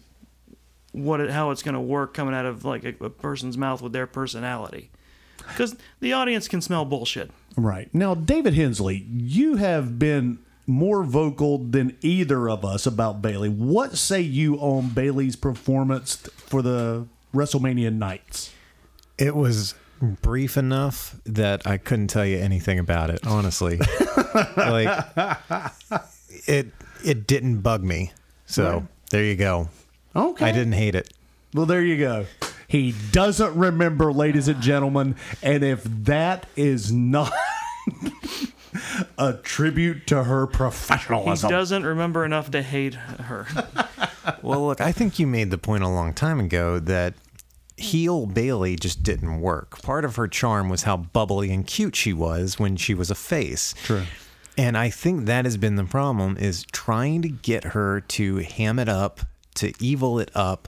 what it, how it's going to work coming out of like a, a person's mouth with their personality. Because the audience can smell bullshit. Right. Now, David Hensley, you have been more vocal than either of us about Bayley. What say you on Bayley's performance for the WrestleMania nights? It was brief enough that I couldn't tell you anything about it, honestly. like it it didn't bug me. So Right. there you go. Okay. I didn't hate it. Well, there you go. He doesn't remember, ladies and gentlemen. And if that is not a tribute to her professionalism. He doesn't remember enough to hate her. Well, look, I think you made the point a long time ago that heel Bayley just didn't work. Part of her charm was how bubbly and cute she was when she was a face. True. And I think that has been the problem is trying to get her to ham it up, to evil it up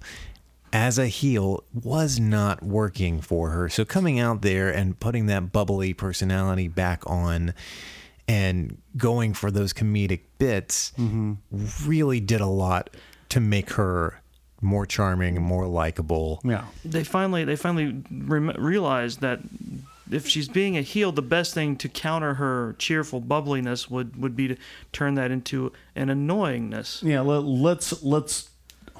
as a heel was not working for her. So coming out there and putting that bubbly personality back on and going for those comedic bits mm-hmm. really did a lot to make her more charming and more likable. yeah. they finally they finally rem- realized that if she's being a heel, the best thing to counter her cheerful bubbliness would would be to turn that into an annoyingness. Yeah, let, let's let's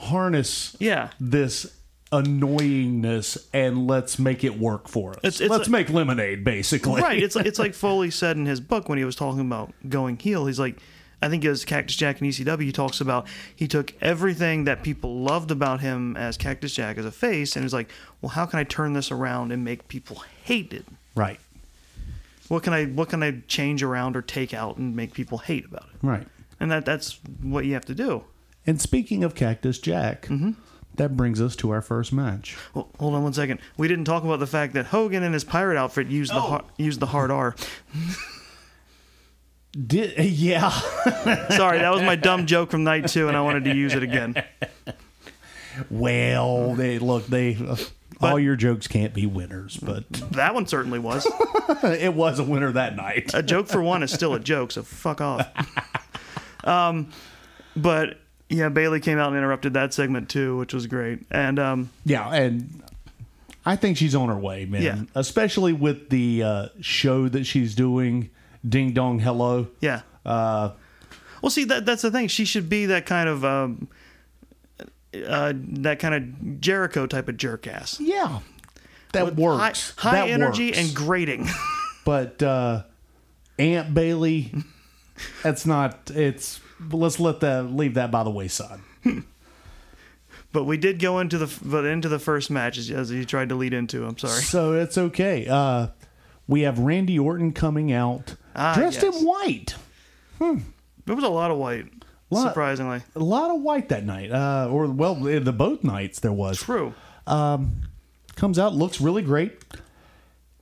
harness Yeah. this annoyingness and let's make it work for us. It's- it's let's like- make lemonade, basically. right. It's like it's like Foley said in his book when he was talking about going heel. He's like, I think it was Cactus Jack in ECW. He talks about he took everything that people loved about him as Cactus Jack as a face, and was like, well, how can I turn this around and make people hate it? Right. What can I what can I change around or take out and make people hate about it? Right. And that that's what you have to do. And speaking of Cactus Jack, Mm-hmm. that brings us to our first match. Well, hold on one second. We didn't talk about the fact that Hogan in his pirate outfit used the har- used the hard R. Did yeah. Sorry, that was my dumb joke from night two, and I wanted to use it again. well, they look they all your jokes can't be winners, but That one certainly was. it was a winner that night. A joke for one is still a joke, so fuck off. Um, but yeah, Bayley came out and interrupted that segment too, which was great. And um, Yeah, and I think she's on her way, man. Yeah. Especially with the uh, show that she's doing, Ding Dong Hello. yeah, Uh, well, see that that's the thing. She should be that kind of um, uh, that kind of Jericho type of jerk ass. yeah, that With works. High, high That energy works. and grating. but uh, Aunt Bayley, that's not. It's let's let that leave that by the wayside. But we did go into the but into the first match as, as you tried to lead into. I'm sorry. So it's okay. Uh, we have Randy Orton coming out Ah, dressed yes. in white. Hmm. There was a lot of white, Lot- surprisingly. A lot of white that night, uh, or well, the both nights there was. True. Um, Comes out, looks really great,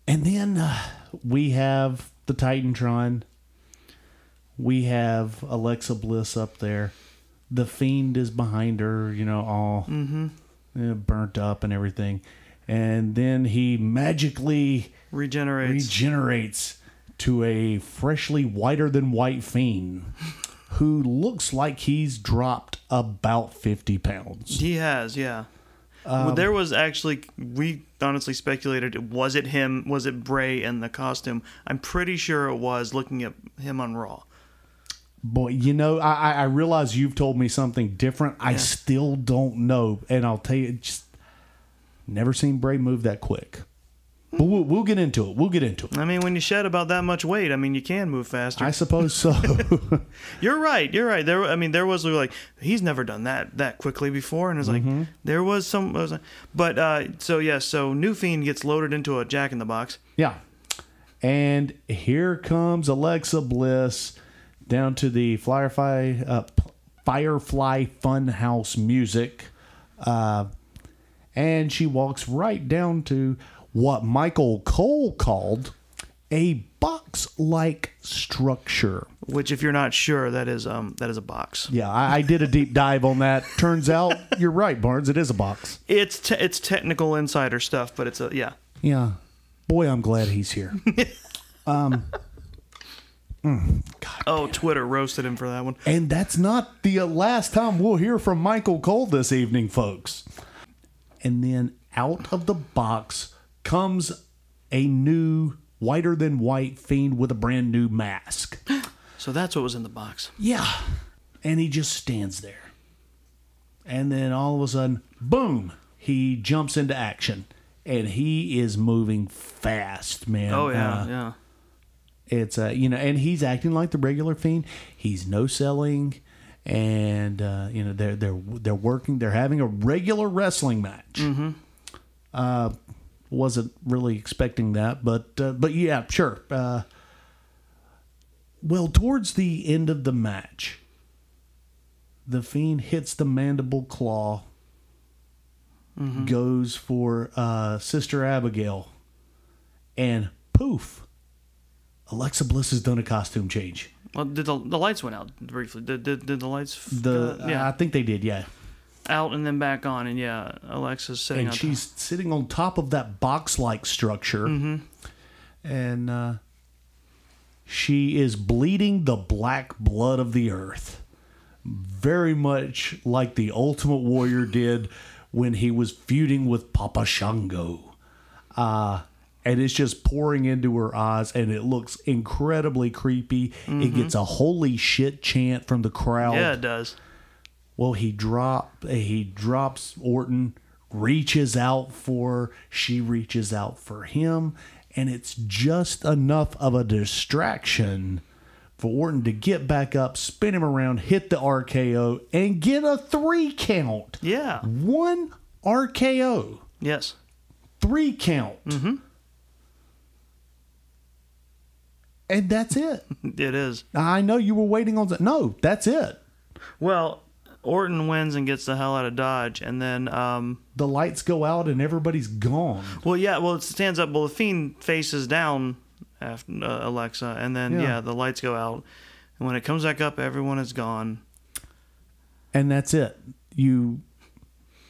and then uh, we have the Titantron. We have Alexa Bliss up there. The Fiend is behind her, you know, all uh, burnt up and everything. And then he magically Regenerates. regenerates to a freshly whiter than white fiend who looks like he's dropped about 50 pounds. he has, yeah. well, there was actually we honestly speculated was it him was it Bray in the costume? I'm pretty sure it was looking at him on Raw. Boy, you know, I, I- realize you've told me something different. I still don't know. And I'll tell you, just never seen Bray move that quick. But we'll, we'll get into it. We'll get into it. I mean, when you shed about that much weight, I mean, you can move faster. I suppose so. You're right. You're right. There, I mean, there was like he's never done that that quickly before, and it's like Mm-hmm. there was some. was like- but uh, so yeah, so New Fiend gets loaded into a Jack in the Box. yeah. And here comes Alexa Bliss down to the Firefly, uh, Firefly Funhouse music. Uh, and she walks right down to what Michael Cole called a box like structure. Which, if you're not sure, that is um that is a box. Yeah, I, I did a deep dive on that. Turns out you're right, Barnes. It is a box. It's te- it's technical insider stuff, but it's a yeah. Yeah. Boy, I'm glad he's here. Oh, Twitter roasted him for that one. And that's not the last time we'll hear from Michael Cole this evening, folks. And then out of the box comes a new, whiter than white fiend with a brand new mask. So that's what was in the box. Yeah. And he just stands there. And then all of a sudden, boom, he jumps into action. And he is moving fast, man. Oh yeah, Uh, yeah. It's uh, you know, and he's acting like the regular fiend. He's no selling, and uh, you know they're they're they're working. They're having a regular wrestling match. Mm-hmm. Uh, wasn't really expecting that, but uh, but yeah, sure. Uh, well, towards the end of the match, the fiend hits the mandible claw. Goes for uh, Sister Abigail, and poof, Alexa Bliss has done a costume change. Well, did the the lights went out briefly? Did did, did the lights? f- The uh, yeah I think they did, yeah. out and then back on, and yeah, Alexa's sitting And on she's sitting on top of that box-like structure, and uh, she is bleeding the black blood of the earth, very much like the Ultimate Warrior did when he was feuding with Papa Shango. Uh, and it's just pouring into her eyes, and it looks incredibly creepy. It mm-hmm. gets a holy shit chant from the crowd. Yeah, it does. Well, he drop he drops Orton, reaches out for she reaches out for him, and it's just enough of a distraction for Orton to get back up, spin him around, hit the RKO, and get a three count. Yeah. One RKO, Yes. three count. Mm-hmm. And that's it. It is. I know you were waiting on that. No, that's it. Well, Orton wins and gets the hell out of Dodge, and then um, The lights go out and everybody's gone. well, yeah, well, it stands up. Well, the Fiend faces down after uh, Alexa, and then Yeah. yeah. the lights go out, and when it comes back up, everyone is gone. and that's it. You,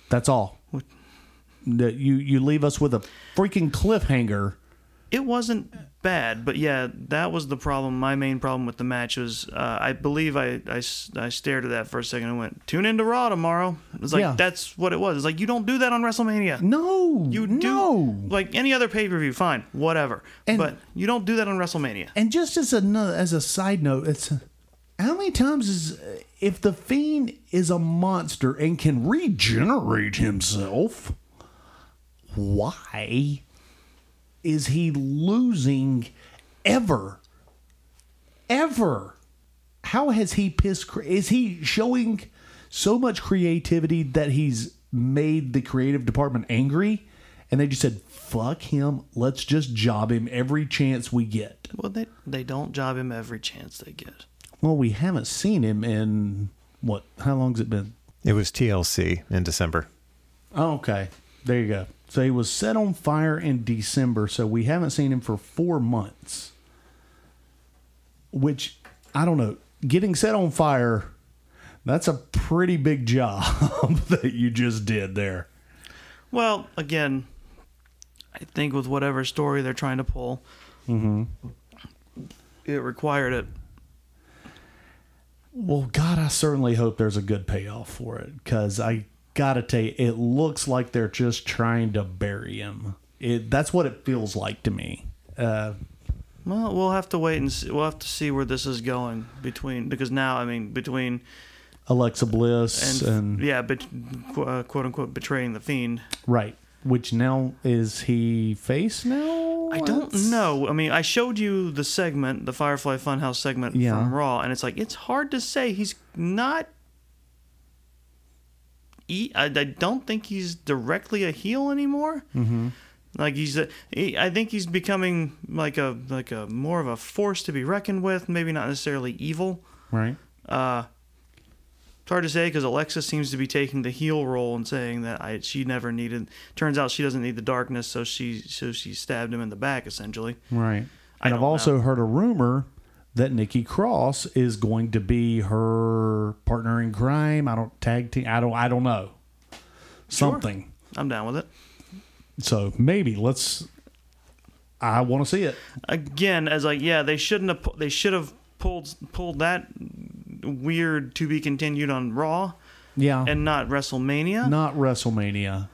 that's all. That you you leave us with a freaking cliffhanger. It wasn't bad, but yeah, that was the problem. My main problem with the match was, uh, I believe I I stared at that for a second and went, "Tune into Raw tomorrow." It's like Yeah. that's what it was. It's like you don't do that on WrestleMania. No, You do no. like any other pay per view, fine, whatever. And- but you don't do that on WrestleMania. And just as a as a side note, it's how many times is if the fiend is a monster and can regenerate himself, why is he losing ever? Ever? How has he pissed? cre- Is he showing so much creativity that he's made the creative department angry? And they just said, fuck him. Let's just job him every chance we get. Well, they they don't job him every chance they get. Well, we haven't seen him in what? How long's it been? It was TLC in December. Oh, okay. There you go. So he was set on fire in December, so we haven't seen him for four months. Which, I don't know, getting set on fire, that's a pretty big job that you just did there. Well, again, I think with whatever story they're trying to pull, mm-hmm. it required it. Well, God, I certainly hope there's a good payoff for it because I gotta tell you, it looks like they're just trying to bury him. It that's what it feels like to me. Uh, Well, we'll have to wait and see. We'll have to see where this is going between because now, I mean, between Alexa Bliss and, and, yeah, but uh, quote unquote betraying the fiend. right, which now is he face now I don't know. I mean, I showed you the segment, the Firefly Funhouse segment Yeah. from Raw, and it's like it's hard to say. He's not. He, I, I don't think he's directly a heel anymore. Mm-hmm. Like he's, a, he, I think he's becoming like a like a more of a force to be reckoned with. Maybe not necessarily evil. Right. Uh, it's hard to say because Alexa seems to be taking the heel role and saying that I she never needed. Turns out she doesn't need the darkness, so she so she stabbed him in the back essentially. Right. And I've also know. heard a rumor that Nikki Cross is going to be her partner in crime. I don't tag team. I don't. I don't know. Something. I'm down with it. So maybe let's. I want to see it. Again, as like yeah, they shouldn't have they should have pulled pulled that weird to be continued on Raw Yeah. and not WrestleMania. not WrestleMania.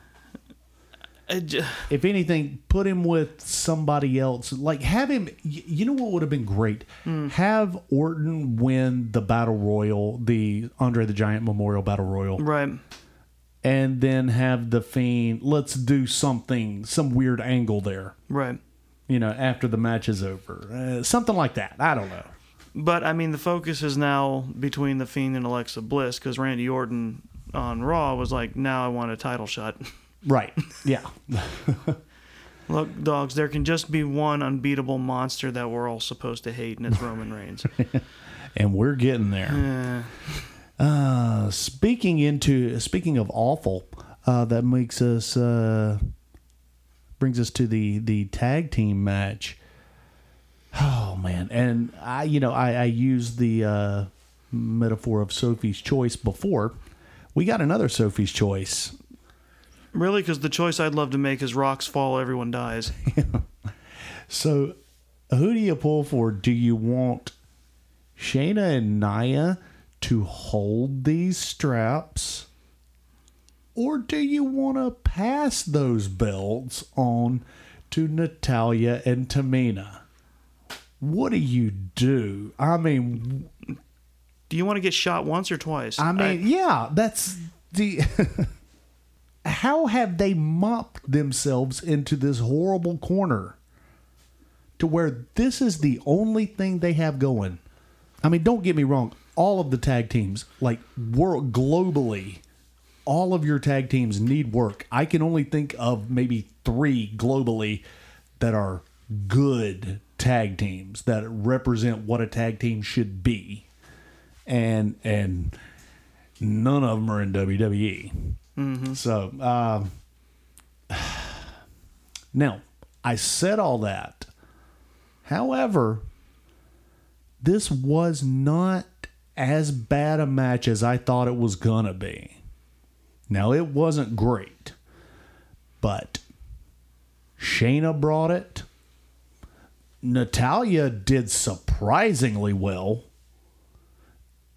I j- If anything, put him with somebody else. Like have him. You know what would have been great? Have Orton win the battle royal, the Andre the Giant Memorial Battle Royal. right. and then have the fiend let's do something some weird angle there Right. you know after the match is over uh, something like that i don't know But I mean, the focus is now between the Fiend and Alexa Bliss because Randy Orton on Raw was like, "Now I want a title shot." right. Yeah. Look, dogs, there can just be one unbeatable monster that we're all supposed to hate, and it's Roman Reigns. and we're getting there. Uh speaking into speaking of awful uh that makes us uh brings us to the the tag team match. Oh man. And i you know i i used the uh metaphor of sophie's choice before. We got another sophie's choice really, because the choice I'd love to make is rocks fall, everyone dies. So, who do you pull for? Do you want Shayna and Nia to hold these straps? Or do you want to pass those belts on to Natalya and Tamina? What do you do? I mean, Do you want to get shot once or twice? I mean, yeah, that's the. How have they mopped themselves into this horrible corner to where this is the only thing they have going? I mean, don't get me wrong. All of the tag teams, like world globally, all of your tag teams need work. I can only think of maybe three globally that are good tag teams that represent what a tag team should be, and and none of them are in WWE. So um, now I said all that. However, this was not as bad a match as I thought it was gonna be. Now it wasn't great, but Shayna brought it. Natalya did surprisingly well.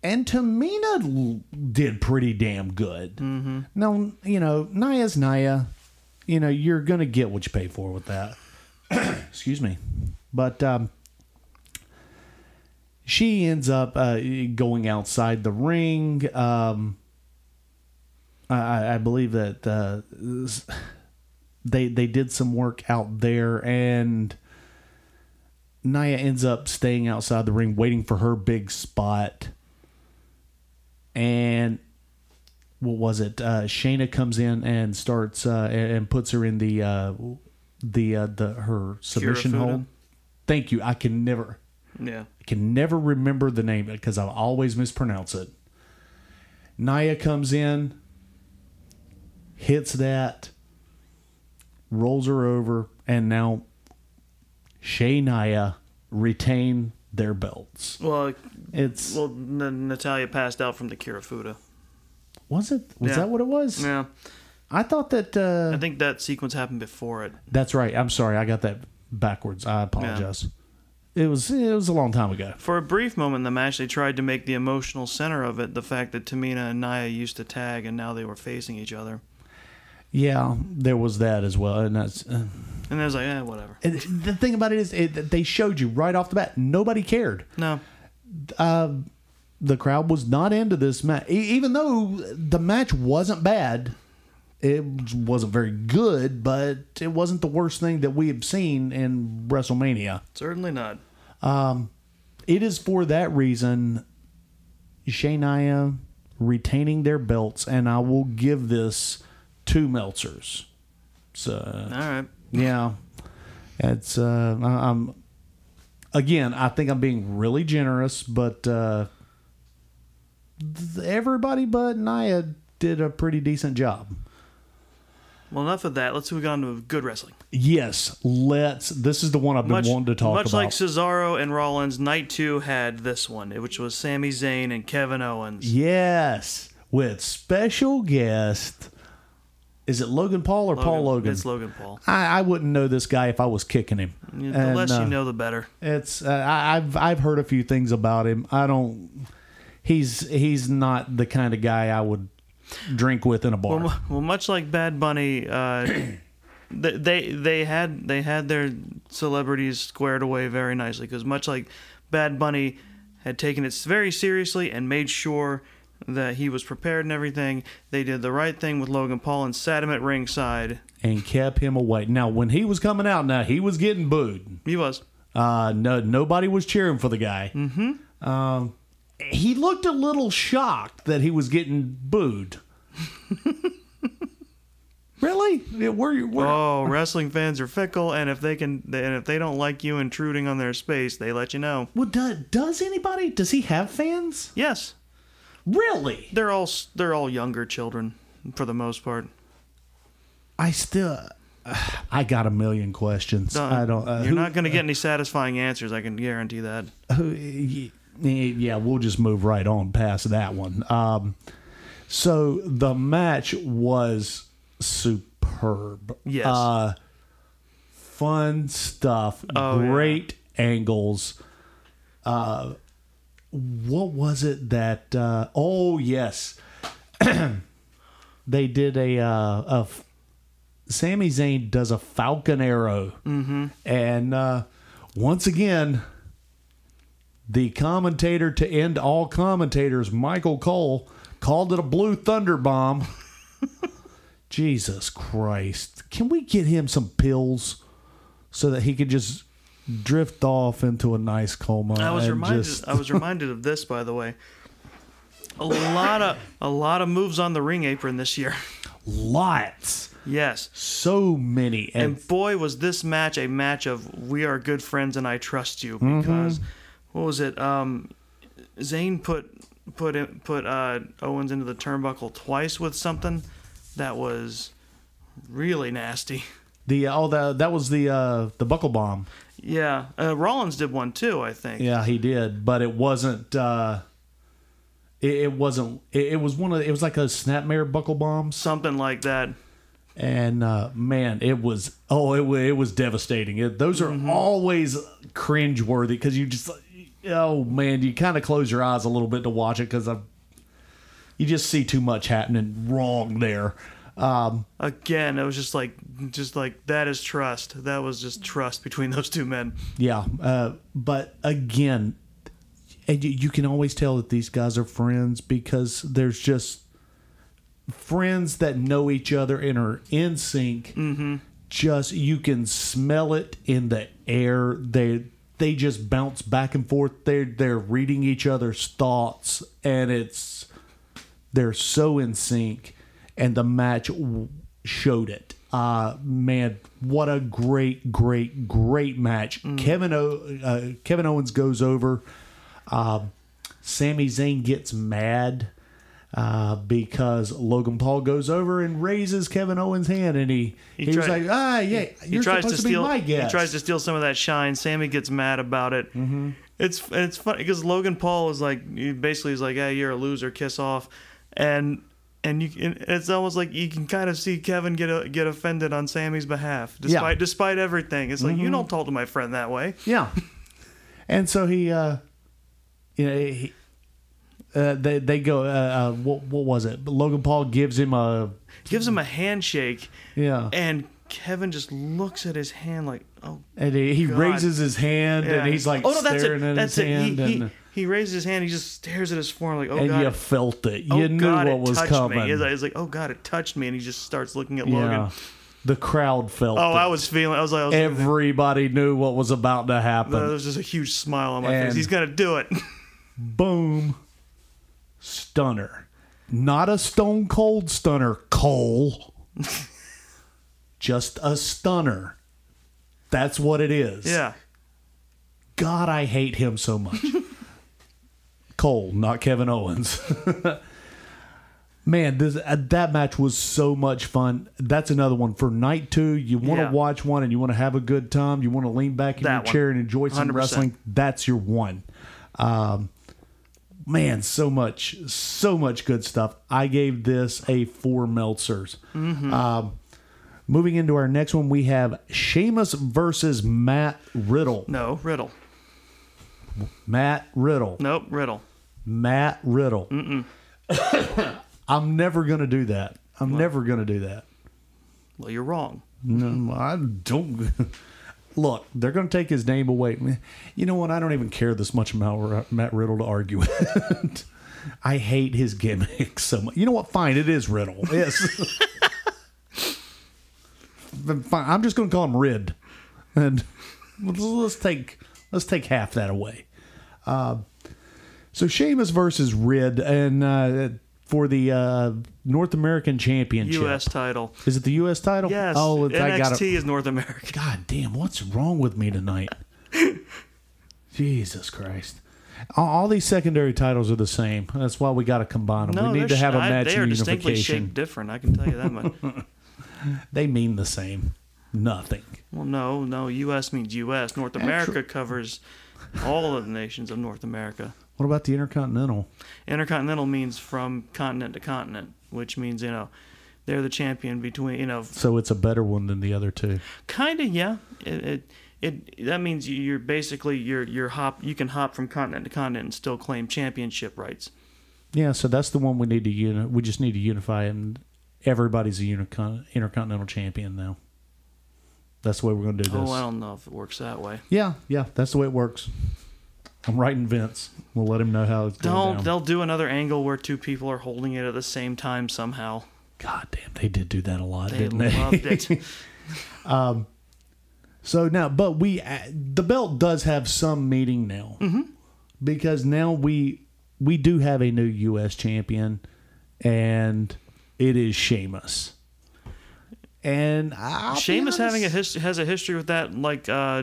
And Tamina did pretty damn good. Mm-hmm. Now, you know, Nia's Nia. You know, you're going to get what you pay for with that. Excuse me. But um, she ends up uh, going outside the ring. Um, I- I, I believe that uh, they they did some work out there, and Nia ends up staying outside the ring, waiting for her big spot. And what was it? Uh, Shayna comes in and starts uh, and puts her in the uh, the uh, the her submission hold. Thank you. I can never. yeah. I can never remember the name because I always mispronounce it. Nia comes in, hits that, rolls her over, and now Shay Naya retain their belts. Well, It's well, N- Natalya passed out from the Kirifuda. was it was Yeah. that what it was? Yeah, I thought that uh, I think that sequence happened before it. that's right. I'm sorry, I got that backwards. I apologize. It was it was a long time ago. For a brief moment in the match, they tried to make the emotional center of it the fact that Tamina and Nia used to tag, and now they were facing each other. Yeah, there was that as well, and that's. Uh, And I was like, eh, whatever. And the thing about it is, it, they showed you right off the bat. Nobody cared. No, The crowd was not into this match, even though the match wasn't bad. it wasn't very good, but it wasn't the worst thing that we have seen in WrestleMania. Certainly not. It is for that reason Shania retaining their belts, and I will give this two Meltzers. So All right. yeah, it's uh, I'm again. I think I'm being really generous, but uh, everybody but Nia did a pretty decent job. Well, enough of that. Let's move on to good wrestling. Yes, let's. This is the one I've been Much, wanting to talk much about. Much like Cesaro and Rollins, Night 2 had this one, which was Sami Zayn and Kevin Owens. yes, with special guest. Is it Logan Paul or Paul Logan? It's Logan Paul. I, I wouldn't know this guy if I was kicking him. The And, less uh, you know, the better. It's uh, I, I've I've heard a few things about him. I don't. He's he's not the kind of guy I would drink with in a bar. Well, well, much like Bad Bunny, uh, th- they they had they had their celebrities squared away very nicely because much like Bad Bunny had taken it very seriously and made sure that he was prepared and everything. They did the right thing with Logan Paul and sat him at ringside. and kept him away. Now, when he was coming out, now he was getting booed. He was. Uh, no, nobody was cheering for the guy. Mm-hmm. Um, he looked a little shocked that he was getting booed. really? Yeah, Where? where Oh, wrestling fans are fickle, and if they can, and if they don't like you intruding on their space, they let you know. well, do, does anybody? Does he have fans? Yes, Really? they're all they're all younger children for the most part. I still. I got a million questions. I don't. Uh, You're who- not going to get any satisfying answers. I can guarantee that. yeah, we'll just move right on past that one. Um, so the match was superb. Yes. Uh, fun stuff. Oh, yeah. great angles. Uh, what was it that? Uh, oh yes, they did a uh, a. Sami Zayn does a Falcon Arrow, mm-hmm. and uh, once again, the commentator to end all commentators, Michael Cole, called it a blue thunder bomb. Jesus Christ. Can we get him some pills so that he could just drift off into a nice coma? I was reminded. just- I was reminded of this, by the way. A lot of a lot of moves on the ring apron this year. lots. Yes, So many. And, and boy, was this match a match of we are good friends and I trust you Mm-hmm. because what was it? Um, Zayn put put it, put uh, Owens into the turnbuckle twice with something that was really nasty. the oh the, that was the uh, the buckle bomb. Yeah, uh, Rollins did one too, I think. Yeah, he did, but it wasn't. Uh, it, it wasn't. It, it was one of. It was like a snapmare buckle bomb, Something like that. and uh, man, it was. Oh, it it was devastating. It, those are always cringe worthy because you just. Oh man, you kind of close your eyes a little bit to watch it because I. you just see too much happening wrong there. Um, Again, it was just like just like that is trust. That was just trust between those two men. Yeah, uh, but again, and you, you can always tell that these guys are friends because there's just friends that know each other and are in sync. Mm-hmm. Just you can smell it in the air. They they just bounce back and forth. They're they're reading each other's thoughts, and it's they're so in sync, and the match w- showed it. Uh, man, what a great, great, great match! Kevin o- uh, Kevin Owens goes over. Um, Sami Zayn gets mad uh, because Logan Paul goes over and raises Kevin Owens' hand, and he, he, was tried- like, "Ah, yeah, He you're tries supposed to to, steal. be my guest." He tries to steal some of that shine. Sami gets mad about it. Mm-hmm. It's it's funny because Logan Paul is like he basically is like, "Hey, you're a loser. Kiss off," and and you and it's almost like you can kind of see Kevin get a, get offended on Sami's behalf, despite despite everything. It's like you don't talk to my friend that way. Yeah. And so he, uh, you know, he, uh, they they go. Uh, uh, what what was it? Logan Paul gives him a Gives him a handshake, yeah, and Kevin just looks at his hand like, "Oh." and he, he raises his hand Yeah. and he's like oh no, that's staring it. That's his it. He, hand he, and he raises his hand. He just stares at his form like, oh and god, you felt it. oh You knew god, what was coming. me. He's like, oh god, it touched me, and he just starts looking at yeah. Logan. The crowd felt Oh, it. I was feeling. I was like, I was Everybody knew what was about to happen. there was just a huge smile on my And- face. He's gonna do it. Boom. Stunner. Not a stone cold stunner, Cole. Just a stunner. That's what it is. yeah. God, I hate him so much. Cole, not Kevin Owens. Man, this uh, that match was so much fun. That's another one for night two. You want to Yeah. watch one and you want to have a good time. You want to lean back in That your one. chair and enjoy some 100%. wrestling. That's your one. Um, man, so much, so much good stuff. I gave this a four Meltzers. Mm-hmm. Um, moving into our next one, we have Sheamus versus Matt Riddle. No, Riddle. Matt Riddle. Nope, Riddle. Matt Riddle. I'm never gonna do that. I'm never gonna do that. Well, you're wrong. No, I don't. Look, they're gonna take his name away. You know what? I don't even care this much about Matt Riddle to argue it. I hate his gimmick so much. You know what? Fine, it is Riddle. Yes. Fine. I'm just gonna call him Rid, and let's, let's take let's take half that away. Uh, so Sheamus versus Rid, and uh, for the uh, North American Championship. U.S. title. Is it the U.S. title? Yes. Oh, it's, I got NXT is North America. God damn, what's wrong with me tonight? Jesus Christ. All, all these secondary titles are the same. That's why we got to combine them. No, we need to have a match They are distinctly shaped different. I can tell you that much. They mean the same. Nothing. well, no, no. U.S. means U.S. North America covers all of the nations of North America. What about the Intercontinental? Intercontinental means from continent to continent, which means you know they're the champion between you know So it's a better one than the other two. kind of yeah. It, it it that means you- you're basically you're you're hop you can hop from continent to continent and still claim championship rights. Yeah, so that's the one we need to uni- We just need to unify, and everybody's a unicon- Intercontinental champion now. That's the way we're going to do this. Oh, I don't know if it works that way. Yeah, yeah, that's the way it works. I'm writing Vince. We'll let him know how it's going Don't down. they'll do another angle where two people are holding it at the same time somehow. God damn, they did do that a lot, They didn't they? loved it. So now, but we uh, the belt does have some meaning now Mm-hmm. because now we we do have a new U.S. champion, and it is Sheamus. And I Sheamus having a his, has a history with that, like uh,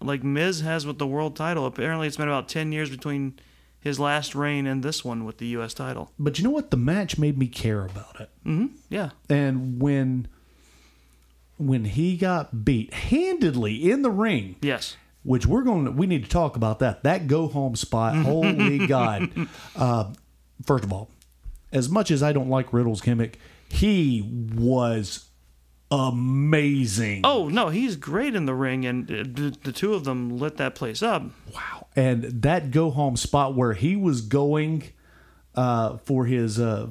like Miz has with the world title. Apparently, it's been about ten years between his last reign and this one with the U.S. title. but you know what? The match made me care about it. Mm-hmm. Yeah, And when when he got beat handedly in the ring, yes, which we're going to we need to talk about that that go home spot holy god uh, first of all as much as i don't like riddle's gimmick he was amazing Oh no, he's great in the ring, and the, the two of them lit that place up. wow and that go home spot where he was going uh, for his uh,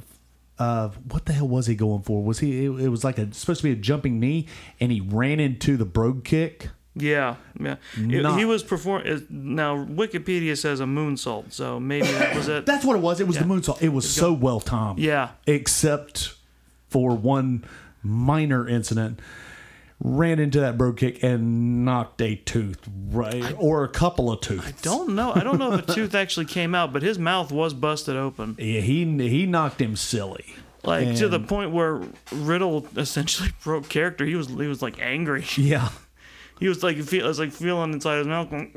uh, what the hell was he going for was he it, it was like a supposed to be a jumping knee and he ran into the brogue kick Yeah, yeah. Not- he was performing. Now Wikipedia says a moonsault, so maybe that was it. That's what it was. It was the moonsault. It was so well timed. Yeah. Except for one minor incident. Ran into that brogue kick and knocked a tooth, right? or a couple of tooths. I don't know. I don't know if a tooth actually came out, but his mouth was busted open, Yeah, he he knocked him silly. like to the point where Riddle essentially broke character. He was he was like angry. Yeah. He was like feel, was like feeling inside his mouth. Going,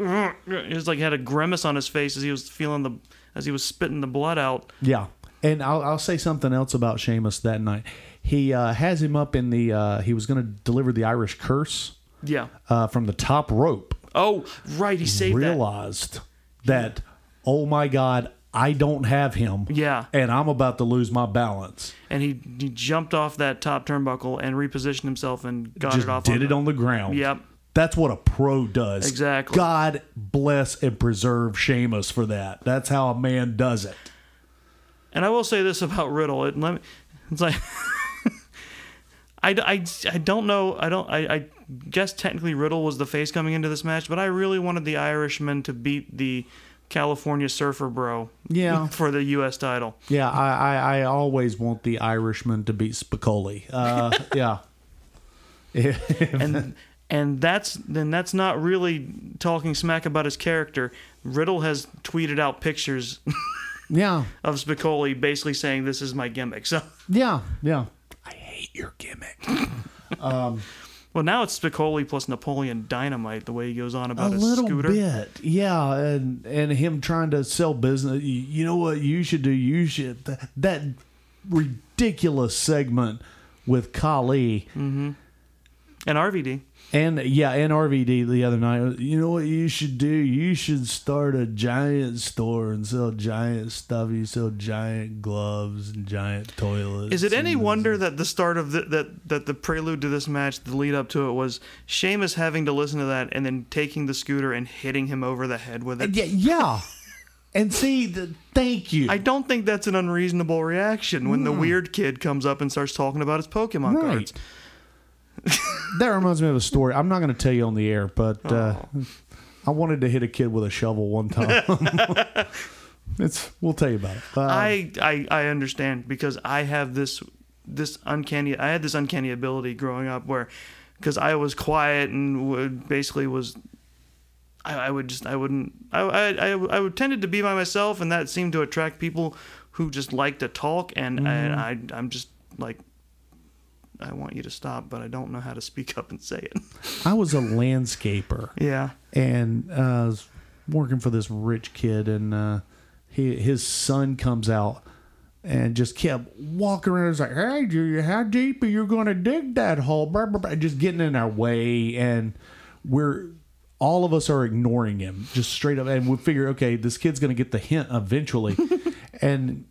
he was like had a grimace on his face as he was feeling the as he was spitting the blood out. Yeah. And I'll, I'll say something else about Sheamus that night. He uh, has him up in the, uh, he was going to deliver the Irish curse Yeah. uh, from the top rope. Oh, right. He saved that. realized that. oh my God, I don't have him. Yeah. And I'm about to lose my balance. And he, he jumped off that top turnbuckle and repositioned himself and got Just it off. did on it on the ground. Yep. That's what a pro does. Exactly. God bless and preserve Sheamus for that. That's how a man does it. And I will say this about Riddle. It, let me, it's like I, I, I don't know. I don't. I, I guess technically Riddle was the face coming into this match, but I really wanted the Irishman to beat the California surfer bro Yeah. for the U.S. title. Yeah, I, I, I always want the Irishman to beat Spicoli. Uh, yeah. and and that's then that's not really talking smack about his character. Riddle has tweeted out pictures Yeah. of Spicoli, basically saying this is my gimmick. So, Yeah. Yeah. I hate your gimmick. well, now it's Spicoli plus Napoleon Dynamite. The way he goes on A about his little scooter. bit. Yeah. And, and him trying to sell business. You, you know what you should do? You should. That, that ridiculous segment with Kali. Mm-hmm. And RVD. And yeah, and RVD the other night. You know what you should do? You should start a giant store and sell giant stuff. You sell giant gloves and giant toilets. Is it any wonder that the start of the, that that the prelude to this match, the lead up to it, was Sheamus having to listen to that and then taking the scooter and hitting him over the head with it? Yeah, yeah. And see, the, thank you. I don't think that's an unreasonable reaction when the mm. weird kid comes up and starts talking about his Pokemon Right. cards. That reminds me of a story. I'm not going to tell you on the air, but uh, I wanted to hit a kid with a shovel one time. it's we'll tell you about it. Uh, I, I I understand because I have this this uncanny I had this uncanny ability growing up where because I was quiet and would basically was I, I would just I wouldn't I, I I I would tended to be by myself and that seemed to attract people who just like to talk and I, I I'm just like I want you to stop but I don't know how to speak up and say it. I was a landscaper. yeah. and uh, I was working for this rich kid, and uh, he, his son comes out and just kept walking around. He's like, "Hey, Junior, how deep are you going to dig that hole?" Blah, blah, blah, just getting in our way, and we're all of us are ignoring him, just straight up. And we figure, okay, this kid's going to get the hint eventually, and.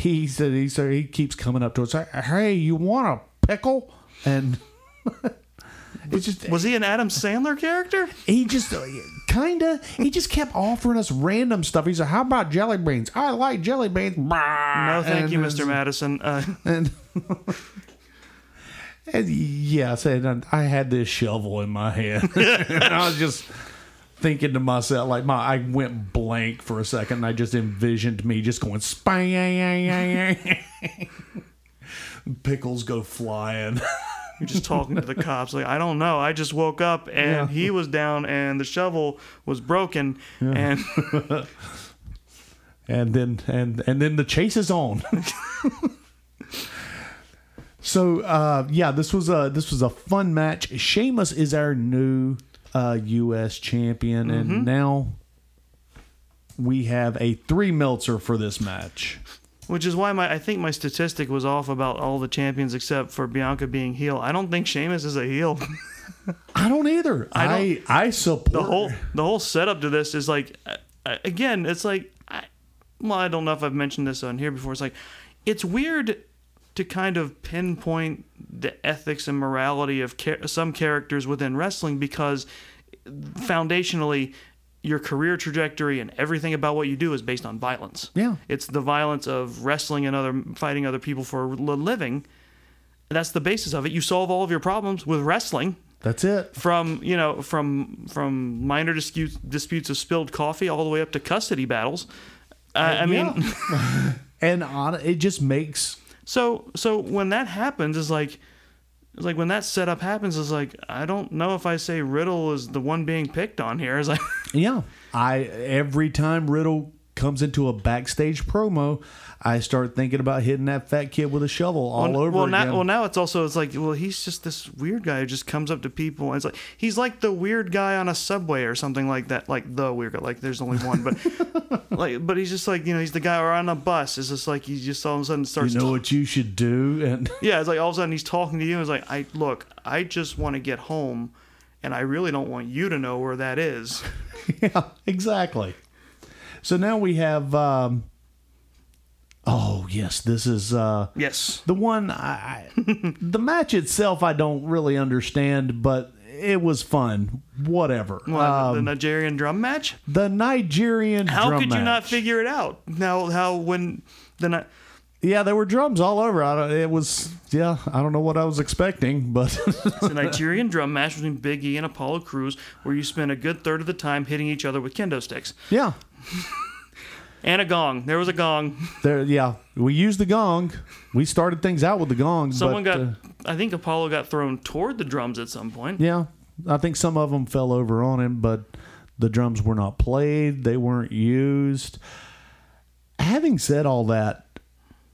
He said he said he keeps coming up to us. Hey, you want a pickle? And it's just Was he an Adam Sandler character? he just kinda he just kept offering us random stuff. He said, "How about jelly beans? I like jelly beans." No, thank And you, Mr. Madison. Uh, And, and yes, and I had this shovel in my hand, and I was just thinking to myself, like my I went blank for a second, and I just envisioned me just going spang. Pickles go flying. You're just talking to the cops. Like, I don't know. I just woke up and Yeah. he was down and the shovel was broken. And and then and and then the chase is on. so uh, yeah, this was a this was a fun match. Sheamus is our new uh, U.S. champion, and now we have a three Meltzer for this match. which is why my I think my statistic was off about all the champions except for Bianca being heel. I don't think Sheamus is a heel. I don't either. I don't- I, support the whole the whole setup to this is like uh, again, it's like I, well, I don't know if I've mentioned this on here before. It's like it's weird to kind of pinpoint the ethics and morality of char- some characters within wrestling because foundationally your career trajectory and everything about what you do is based on violence. Yeah. It's the violence of wrestling and other fighting other people for a living. That's the basis of it. You solve all of your problems with wrestling That's it. from you know from from minor disputes disputes of spilled coffee all the way up to custody battles. I, I mean, and on it just makes so so when that happens, is like, it's like when that setup happens, is like I don't know if I say Riddle is the one being picked on here. Is like, Yeah. I every time Riddle comes into a backstage promo, I start thinking about hitting that fat kid with a shovel all well, over well, again. now, well now it's also it's like well he's just this weird guy who just comes up to people and it's like he's like the weird guy on a subway or something like that like the weird guy like there's only one but like but he's just like you know he's the guy or on a bus it's just like he just all of a sudden starts you know what you should do, and Yeah, it's like all of a sudden he's talking to you. And it's like, I look, I just want to get home, and I really don't want you to know where that is. yeah, exactly. So now we have. Um, oh yes, this is uh, Yes. the one. I, I the match itself, I don't really understand, but it was fun. Whatever. What, Um, the Nigerian drum match. the Nigerian. Drum match. How could you not figure it out? Now, how when the Ni- Yeah, there were drums all over. I don't, it was yeah. I don't know what I was expecting, but It's a Nigerian drum match between Big E and Apollo Crews, where you spend a good third of the time hitting each other with kendo sticks yeah, and a gong. There was a gong. there. Yeah, we used the gong. We started things out with the gong. Someone but, got, uh, I think Apollo got thrown toward the drums at some point. yeah, I think some of them fell over on him, but the drums were not played. They weren't used. Having said all that,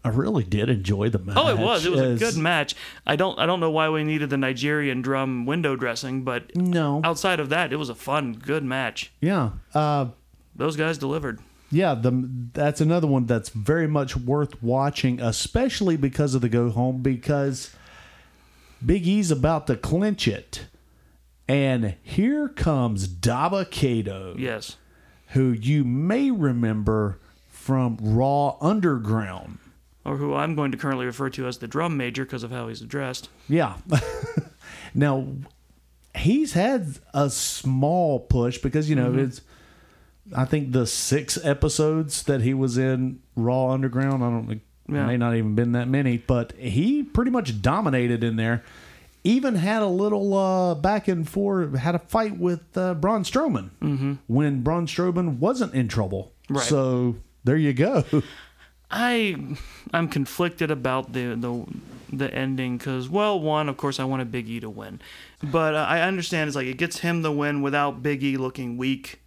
I really did enjoy the match. Oh, it was. It was a good match. I don't. I don't know why we needed the Nigerian drum window dressing, but No. outside of that, it was a fun, good match. Yeah. Uh, Those guys delivered. yeah, the that's another one that's very much worth watching, especially because of the go home because Big E's about to clinch it. And here comes Dabba-Kato, Yes. who you may remember from Raw Underground. Or who I'm going to currently refer to as the drum major because of how he's addressed. Yeah. now he's had a small push because you know mm-hmm. it's. I think the six episodes that he was in Raw Underground. I don't. Yeah. May not even been that many, but he pretty much dominated in there. Even had a little uh, back and forth. Had a fight with uh, Braun Strowman mm-hmm. when Braun Strowman wasn't in trouble. Right. So there you go. I I'm conflicted about the the the ending because well one of course I wanted Big E to win, but uh, I understand it's like it gets him the win without Big E looking weak.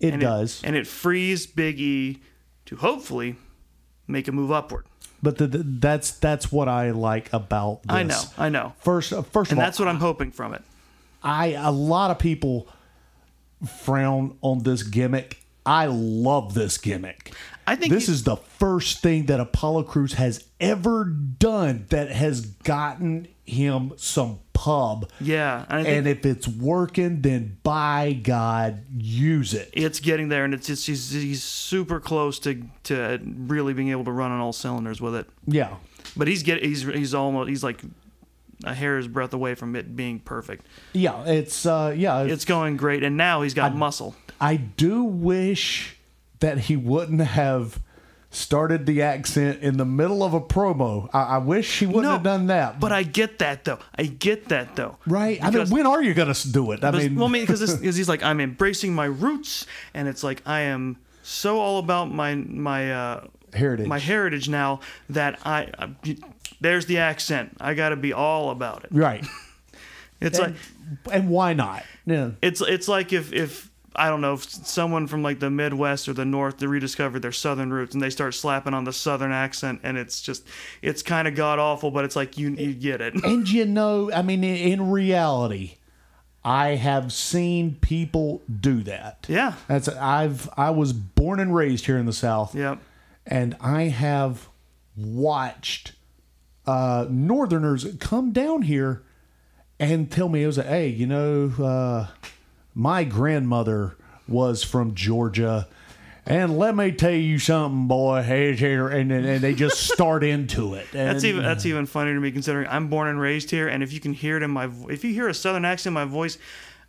It and does. and it frees Big E to hopefully make a move upward. But the, the, that's that's what I like about this. I know, I know, First, uh, first and of all, that's what I'm hoping from it. I a lot of people frown on this gimmick. I love this gimmick. I think this is the first thing that Apollo Crews has ever done that has gotten him some pub. Yeah, and And if it's working, then by God, use it. it's getting there, and it's just he's, he's super close to to really being able to run on all cylinders with it. Yeah. But he's get he's he's almost he's like a hair's breadth away from it being perfect. Yeah, it's uh yeah, It's going great, and now he's got muscle. I do wish that he wouldn't have started the accent in the middle of a promo. I, I wish he wouldn't have done that. But I get that though. I get that though. right? I mean, when are you going to do it? I Because- mean, well, I mean, because he's like, I'm embracing my roots, and it's like I am so all about my my uh, Heritage. my heritage now that I, I there's the accent. I got to be all about it. right? It's like And, and why not? Yeah. it's it's like if if I don't know if someone from like the Midwest or the North they rediscovered their Southern roots and they start slapping on the Southern accent and it's just it's kind of god awful, but it's like you you get it. And you know, I mean, in, in reality, I have seen people do that. Yeah. That's I've I was born and raised here in the South. Yep. and I have watched uh, Northerners come down here and tell me it was a hey, you know, uh, my grandmother was from Georgia. And let me tell you something, boy. Hey, here, and, and and they just start into it. And, That's even that's even funnier to me considering I'm born and raised here, and if you can hear it in my if you hear a Southern accent in my voice,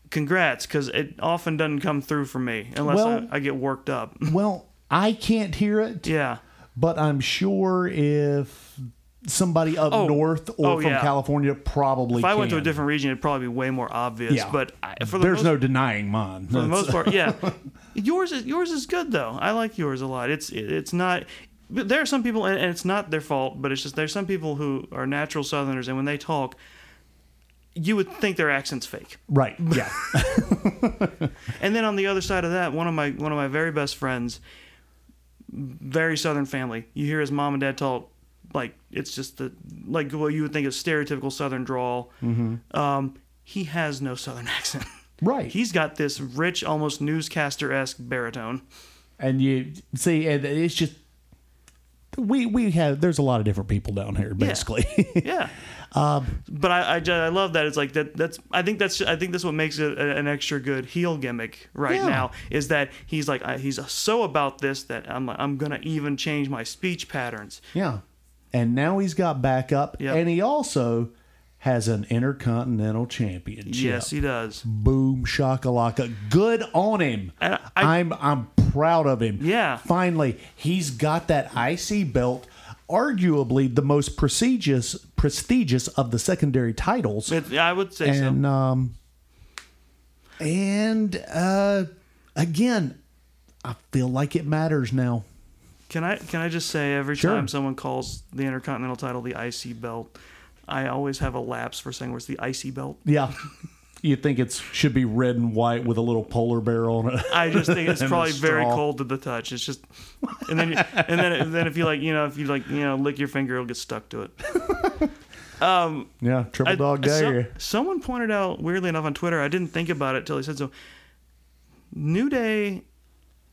congrats, because it often doesn't come through for me unless Well- I, I get worked up. well, I can't hear it, yeah, but I'm sure if somebody up Oh. north or Oh, from yeah. California probably if I went to a different region, it'd probably be way more obvious. yeah, but I, for the there's most, no denying mine. for the most part, yeah, yours is yours is good though. I like yours a lot. It's it, it's not. There are some people, and and it's not their fault, but it's just there's some people who are natural Southerners, and when they talk, you would think their accent's fake. right? Yeah. And then on the other side of that, one of my one of my very best friends, very southern family. You hear his mom and dad talk like it's just the like what you would think of stereotypical southern drawl. Um, he has no southern accent. Right. He's got this rich, almost newscaster esque baritone. and you see, and it's just we we have. There's a lot of different people down here, basically. Yeah. but I, I, I love that it's like that. That's I think that's I think that's what makes it an extra good heel gimmick right Yeah. now is that he's like I, he's so about this that I'm I'm gonna even change my speech patterns. yeah. And now he's got backup, Yep. and he also has an intercontinental championship. Yes, he does. Boom shakalaka. Good on him. And I- I'm I'm proud of him. Yeah. Finally, he's got that IC belt arguably the most prestigious prestigious of the secondary titles. It, I would say and so. um and uh again, I feel like it matters now. Can I can I just say every Sure. time someone calls the Intercontinental title the IC belt, I always have a lapse for saying where's the icy belt. Yeah. You think it should be red and white with a little polar bear on it? I just think it's probably very cold to the touch. It's just, and then you, and then and then if you like you know if you like you know lick your finger, it'll get stuck to it. Um, Yeah, triple I- dog some- dare. someone pointed out weirdly enough on Twitter. I didn't think about it till he said so. New Day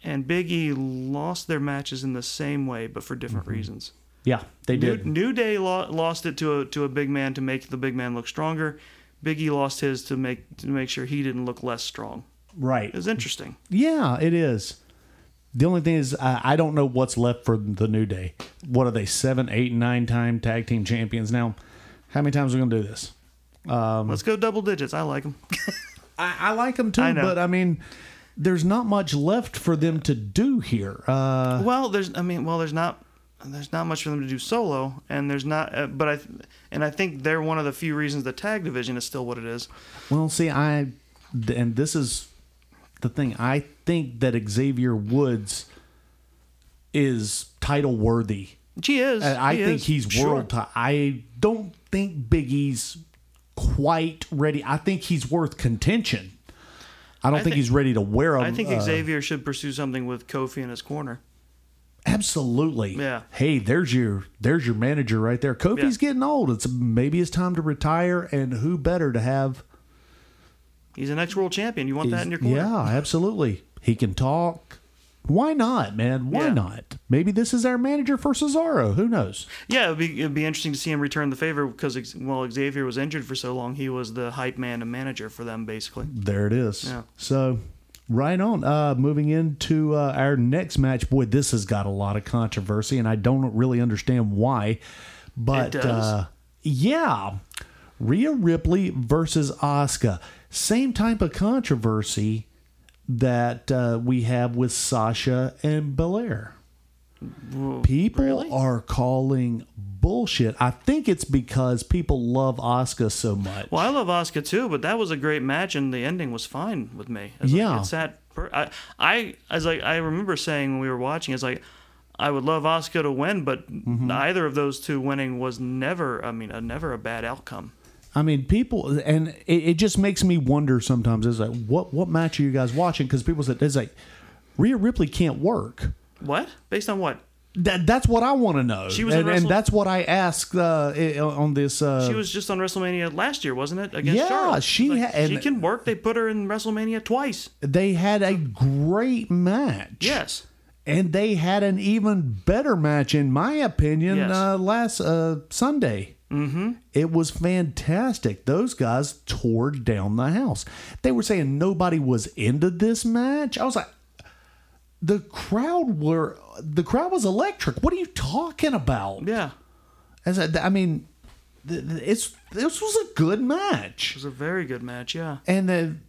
and Big E lost their matches in the same way, but for different mm-hmm. reasons. Yeah, they New, did. New Day lo- lost it to a to a big man to make the big man look stronger. Big E lost his to make to make sure he didn't look less strong. right. It's interesting. Yeah, it is. The only thing is, I, I don't know what's left for the New Day. What are they? Seven, eight, nine time tag team champions now. How many times are we gonna do this? Um, Let's go double digits. I like them. I, I like them too, I but I mean, there's not much left for them to do here. Uh, well, there's I mean, well, there's not there's not much for them to do solo, and there's not. Uh, but I and I think they're one of the few reasons the tag division is still what it is. well, see, I and this is the thing. I think that Xavier Woods is title worthy. She is. I He think is. he's Sure. world. Ti- I don't think Big E's quite ready. I think he's worth contention. I don't I think think- he's ready to wear him. I think uh, Xavier should pursue something with Kofi in his corner. absolutely. Yeah. Hey, there's your there's your manager right there. Kofi's Yeah. getting old. It's maybe it's time to retire, and who better to have? He's an ex-world champion. You want that in your corner? Yeah, absolutely. He can talk. Why not, man? Why Yeah. not? Maybe this is our manager for Cesaro. Who knows? Yeah, it'd be, it'd be interesting to see him return the favor because while Xavier was injured for so long, he was the hype man and manager for them, basically. There it is. Yeah. So, right on. Uh, moving into uh, our next match. Boy, this has got a lot of controversy, and I don't really understand why. But? Uh, yeah, Rhea Ripley versus Asuka. Same type of controversy that uh, we have with Sasha and Belair. People really? are calling bullshit. I think it's because people love Asuka so much. Well, I love Asuka too, but that was a great match, and the ending was fine with me. It's like, Yeah. it sat. Per- I, I, as like, I remember saying when we were watching, it's like, I would love Asuka to win, but Mm-hmm. either of those two winning was never. I mean, a, never a bad outcome. I mean, people, and it, it just makes me wonder sometimes. Is like, what what match are you guys watching? Because people said it's like Rhea Ripley can't work. What? Based on what? That that's what I want to know. She was and, and that's what I asked uh, on this. Uh, She was just on WrestleMania last year, wasn't it? Against Yeah, Charlotte. she It's ha- and- she can work. They put her in WrestleMania twice. they had a great match. Yes. and they had an even better match, in my opinion, Yes. uh, last uh, Sunday. Mm-hmm. It was fantastic. Those guys tore down the house. They were saying nobody was into this match. I was like, the crowd were the crowd was electric. What are you talking about? Yeah. As I, I mean, it's this was a good match. It was a very good match. Yeah. And then,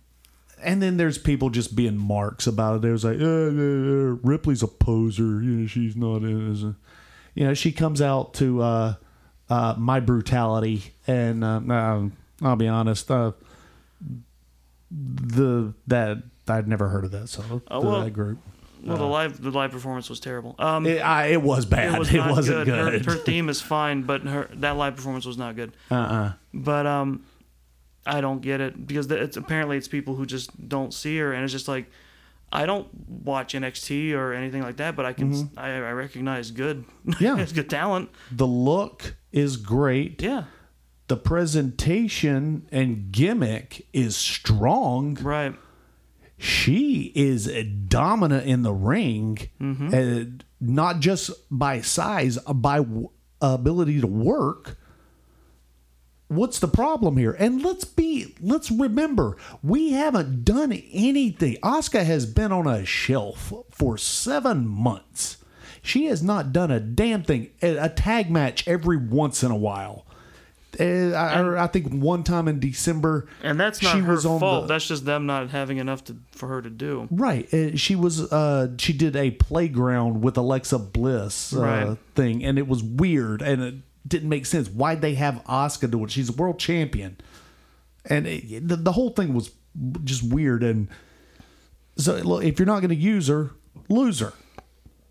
and then there's people just being marks about it. It was like, uh, uh, uh, Ripley's a poser. You know, she's not in. As you know, she comes out to uh, uh, my brutality, and uh, um, I'll be honest, uh, the that I'd never heard of that song. Oh, well, that group. Well, the live the live performance was terrible. Um, It, I, it was bad. it was It, not not good. good. Her, her theme is fine, but her that live performance was not good. uh uh But um, I don't get it because it's apparently it's people who just don't see her, and it's just like I don't watch NXT or anything like that, but I can I, I recognize good. Mm-hmm. Yeah. it's good talent. The look is great. Yeah, The presentation and gimmick is strong. right. she is dominant in the ring, Mm-hmm. uh, not just by size, uh, by ability to work. What's the problem here? And let's be, let's remember, we haven't done anything. Asuka has been on a shelf for seven months. She has not done a damn thing. A, a tag match every once in a while. eh, I, or I think one time in December, And that's not she her was on fault. the- That's just them not having enough to, for her to do. Right. Uh, she was uh she did a playground with Alexa Bliss uh, Right. thing and it was weird and it didn't make sense. Why'd they have Asuka do it? She's a world champion. And it, the, the whole thing was just weird and so look, if you're not going to use her, lose her.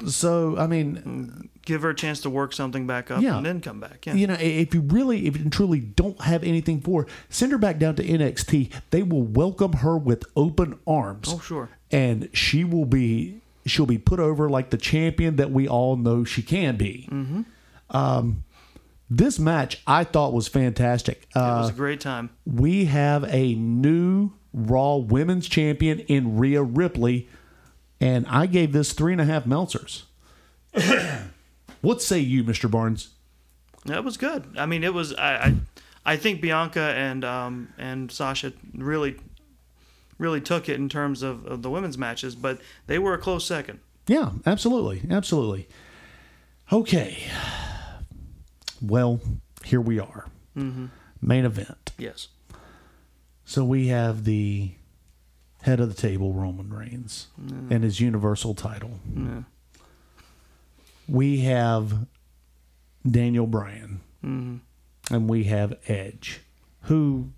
So, I mean, Give her a chance to work something back up Yeah. and then come back. Yeah. you know, if you really, if you truly don't have anything for her, send her back down to NXT. They will welcome her with open arms. Oh, sure. And she will be, she'll be put over like the champion that we all know she can be. Mm-hmm. Um, this match I thought was fantastic. it Uh, was a great time. we have a new Raw Women's Champion in Rhea Ripley, and I gave this three and a half Meltzers. what say you, Mister Barnes? That was good. I mean, it was. I, I, I think Bianca and um and Sasha really, really took it in terms of, of the women's matches, but they were a close second. Yeah, absolutely, absolutely. Okay. Well, here we are. Mm-hmm. Main event. Yes. So we have the head of the table, Roman Reigns, and his Universal title. We have Daniel Bryan, mm-hmm. and we have Edge, who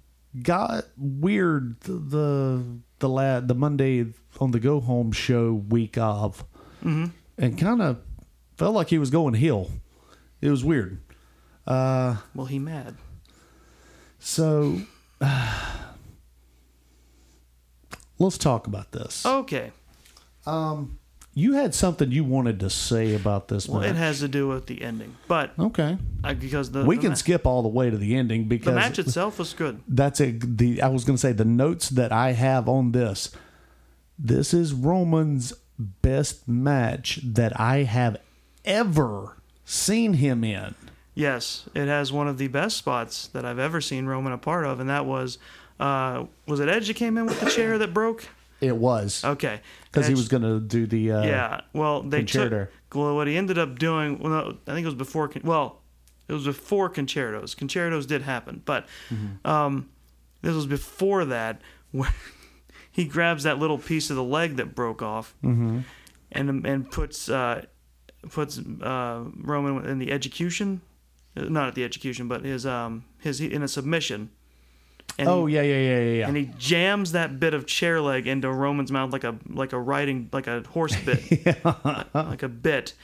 got weird the the the, la- the Monday on the go home show week of, mm-hmm. and kind of felt like he was going heel. It was weird. Uh, well, he mad. So let's talk about this. Okay. Um, you had something you wanted to say about this Well, match. it has to do with the ending, but okay. I, because the We the can skip all the way to the ending because the match itself was good. that's a the I was going to say the notes that I have on this. This is Roman's best match that I have ever seen him in. Yes, it has one of the best spots that I've ever seen Roman a part of, and that was, uh, was it Edge that came in with the chair that broke? It was Okay, because he was going to do the uh, Yeah, well, they Con-Chair-To. took well, what he ended up doing. Well, no, I think it was before. Well, it was before Con-Chair-Tos. Con-Chair-Tos did happen, but Mm-hmm. um, this was before that, where he grabs that little piece of the leg that broke off, Mm-hmm. and and puts uh, puts uh, Roman in the execution, uh, not at the execution, but his um his in a submission. And Oh yeah, yeah, yeah, yeah, yeah. and he jams that bit of chair leg into Roman's mouth like a like a riding like a horse bit, like a bit.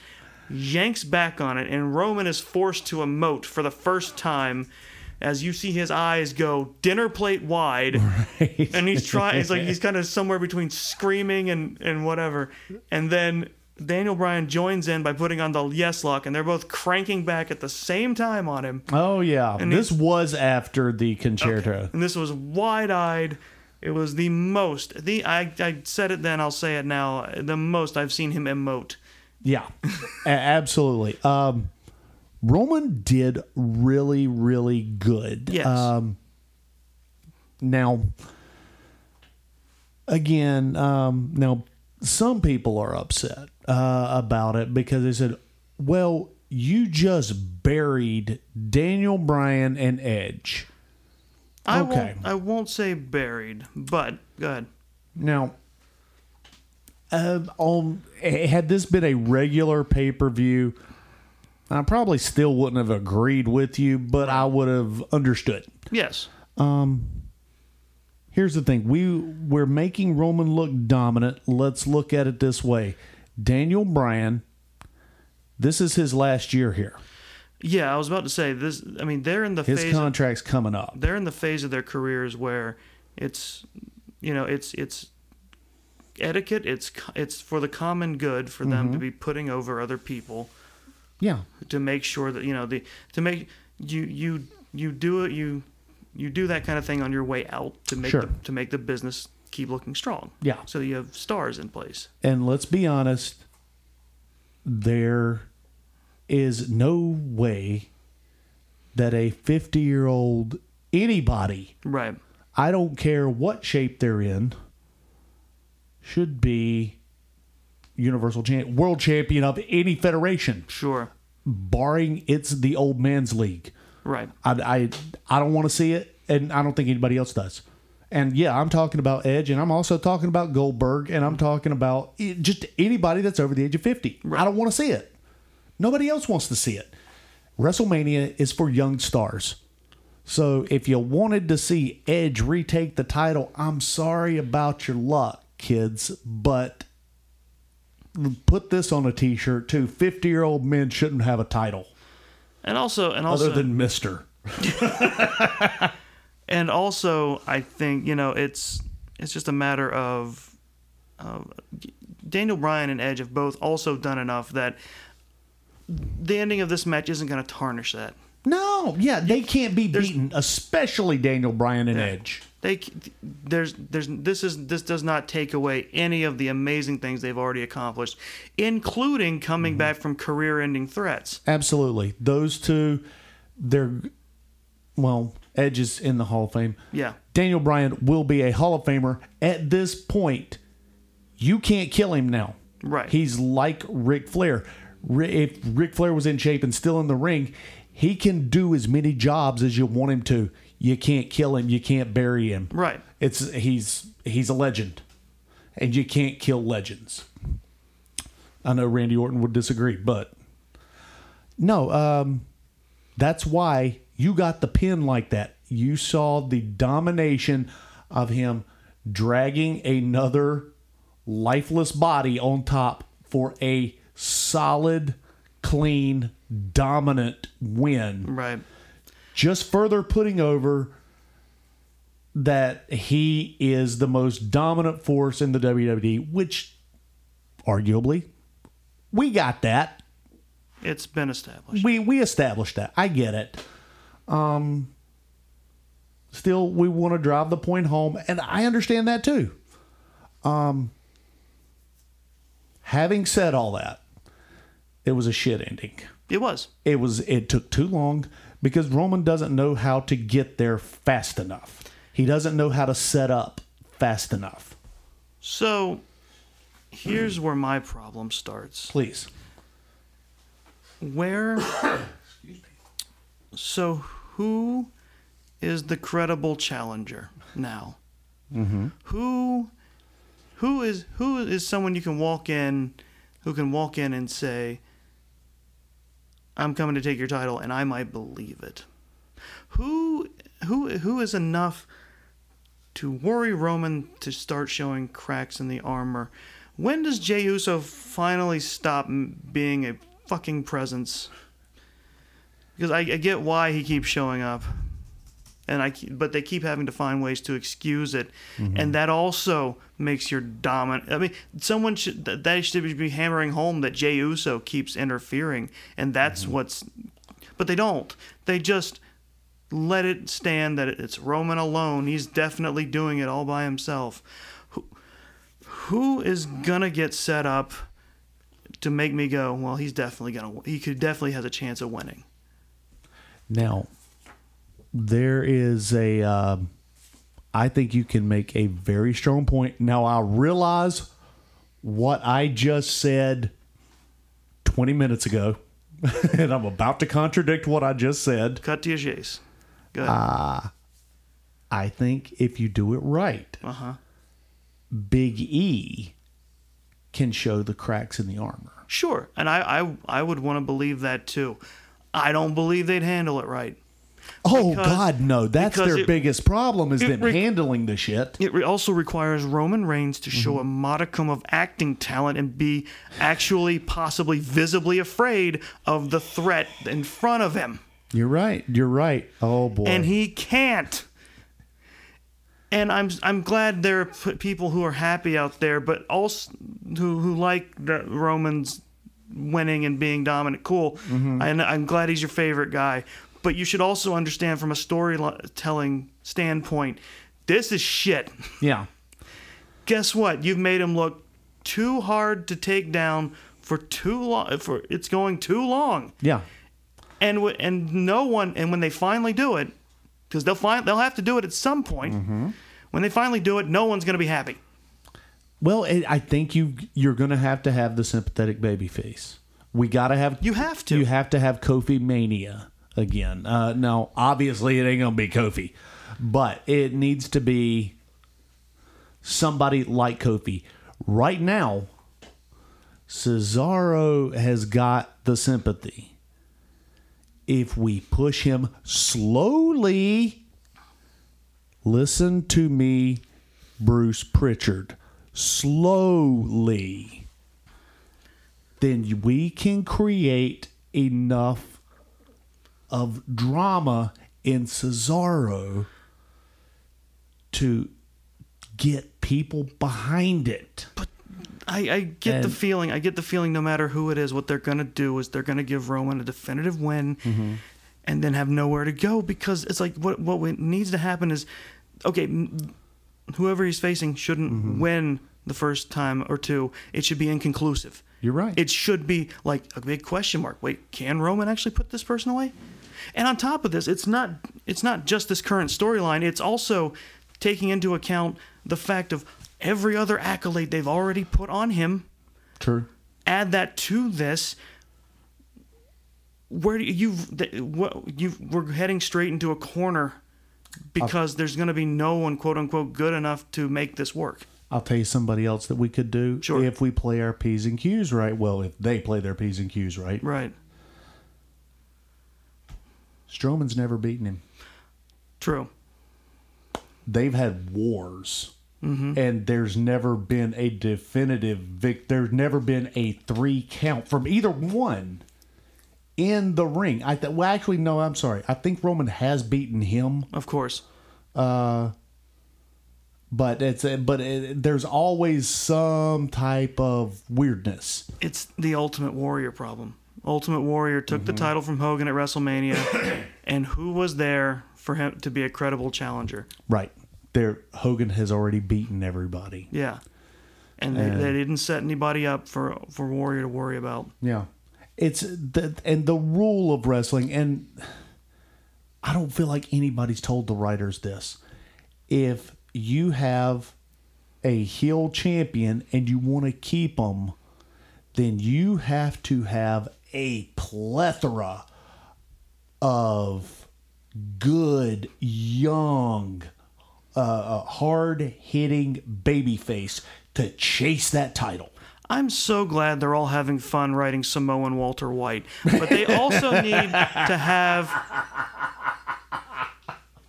Yanks back on it, and Roman is forced to emote for the first time, as you see his eyes go dinner plate wide, and he's trying. he's like he's kind of somewhere between screaming and and whatever, and then. Daniel Bryan joins in by putting on the yes lock, and they're both cranking back at the same time on him. Oh yeah, And this was after the Con-Chair-To. And this was wide eyed. It was the most. The I, I said it then. I'll say it now. The most I've seen him emote. Yeah, absolutely. Um, Roman did really, really good. Yes. Um, now, again, um, now some people are upset uh, about it because they said, "Well, you just buried Daniel Bryan and Edge." I Okay. Won't, I won't say buried, but go ahead. Now, uh, on had this been a regular pay per view, I probably still wouldn't have agreed with you, but I would have understood. Yes. Here's the thing: we we're making Roman look dominant. Let's look at it this way: Daniel Bryan. This is his last year here. Yeah, I was about to say this. I mean, they're in the His phase. Of, contract's coming up. they're in the phase of their careers where it's, you know, it's it's etiquette. It's it's for the common good for them Mm-hmm. to be putting over other people. Yeah, to make sure that you know the to make you you you do it you you do that kind of thing on your way out to make Sure. the, to make the business keep looking strong. Yeah. So you have stars in place. and let's be honest, there is no way that a 50 year old anybody, Right. I don't care what shape they're in, should be universal champ, world champion of any federation, Sure. barring it's the old man's league. Right. I, I, I don't want to see it, and I don't think anybody else does. And yeah, I'm talking about Edge, and I'm also talking about Goldberg, and I'm talking about just anybody that's over the age of 50. I don't want to see it. Nobody else wants to see it. WrestleMania is for young stars. So if you wanted to see Edge retake the title, I'm sorry about your luck, kids, but put this on a t-shirt too. 50-year-old men shouldn't have a title And also, and also, other than Mister. and also, I think you know it's it's just a matter of uh, Daniel Bryan and Edge have both also done enough that the ending of this match isn't going to tarnish that. No, yeah, they can't be beaten, especially Daniel Bryan and Edge. They there's there's this is this does not take away any of the amazing things they've already accomplished, including coming back from career-ending threats. Absolutely. Those two, they're, well, Edge is in the Hall of Fame. Yeah. Daniel Bryan will be a Hall of Famer. At this point, you can't kill him now. Right. He's like Ric Flair. If Ric Flair was in shape and still in the ring, he can do as many jobs as you want him to. You can't kill him. You can't bury him. Right. It's he's he's a legend, and you can't kill legends. I know Randy Orton would disagree, but no, um, that's why you got the pin like that. You saw the domination of him dragging another lifeless body on top for a solid, clean, dominant win Right. just further putting over that he is the most dominant force in the WWE, which arguably we got that. It's been established. We we established that. I get it. Um still we want to drive the point home and I understand that too. Um having said all that, it was a shit ending It was. it was it took too long because Roman doesn't know how to get there fast enough. He doesn't know how to set up fast enough. So here's where my problem starts. Please. Where So who is the credible challenger now? Mm-hmm. Who who is who is someone you can walk in who can walk in and say I'm coming to take your title and I might believe it. Who who who is enough to worry Roman to start showing cracks in the armor? When does Jey Uso finally stop being a fucking presence? Because I, I get why he keeps showing up, and I keep, but they keep having to find ways to excuse it, mm-hmm. and that also makes your dominant. I mean, someone should that should be hammering home that Jey Uso keeps interfering, and that's mm-hmm. what's. But they don't. They just let it stand that it's Roman alone. He's definitely doing it all by himself. Who, who is gonna get set up to make me go? Well, he's definitely gonna. He could definitely has a chance of winning. Now, there is a. Uh, I think you can make a very strong point. Now, I realize what I just said 20 minutes ago, and I'm about to contradict what I just said. Cut to your chase. Good. I think if you do it right, Uh huh. Big E can show the cracks in the armor. Sure, and I I, I would want to believe that too. I don't believe they'd handle it right. Oh Because- God, no! That's their it- biggest problem is them re- handling the shit. It re- also requires Roman Reigns to show mm-hmm. a modicum of acting talent and be actually, possibly, visibly afraid of the threat in front of him. You're right. You're right. Oh boy. and he can't. And I'm I'm glad there are people who are happy out there, but also who who like the Romans winning and being dominant. Cool, mm-hmm. and I'm glad he's your favorite guy. But you should also understand from a storytelling standpoint, this is shit. yeah. Guess what? You've made him look too hard to take down for too long. For it's going too long Yeah. and w- and no one and when they finally do it because they'll find they'll have to do it at some point mm-hmm. when they finally do it no one's going to be happy Well, it, I think you you're going to have to have the sympathetic baby face. We got to have You have to. You have to have Kofi mania. again. Uh, now, obviously, it ain't gonna be Kofi, but it needs to be somebody like Kofi. Right now, Cesaro has got the sympathy. If we push him slowly, listen to me, Bruce Pritchard, slowly, then we can create enough of drama in Cesaro to get people behind it. I, I get the feeling. I get the feeling. No matter who it is, what they're gonna do is they're gonna give Roman a definitive win, Mm-hmm. and then have nowhere to go because it's like what what needs to happen is, okay, whoever he's facing shouldn't Mm-hmm. win the first time or two. It should be inconclusive. You're right. It should be like a big question mark. Wait, can Roman actually put this person away? And on top of this, it's not it's not just this current storyline. It's also taking into account the fact of every other accolade they've already put on him. True. Add that to this. Where do you what you we're heading straight into a corner because there's going to be no one quote unquote good enough to make this work. I'll tell you somebody else that we could do Sure. if we play our P's and Q's right. Well, if they play their P's and Q's right. Right. Strowman's never beaten him. True. They've had wars. Mm-hmm. And there's never been a definitive vic. There's never been a three count from either one in the ring. I th- well, actually, no. I'm sorry. I think Roman has beaten him, Of course. Uh, but it's but it, there's always some type of weirdness. it's the Ultimate Warrior problem. Ultimate Warrior took the title from Hogan at WrestleMania, and who was there for him to be a credible challenger? Right. There Hogan has already beaten everybody. Yeah, and they, they didn't set anybody up for for Warrior to worry about. Yeah. It's the and the rule of wrestling and I don't feel like anybody's told the writers this. If you have a heel champion and you want to keep them, then you have to have a plethora of good young uh, hard hitting babyface to chase that title. I'm so glad they're all having fun writing Samoan Walter White, but they also need to have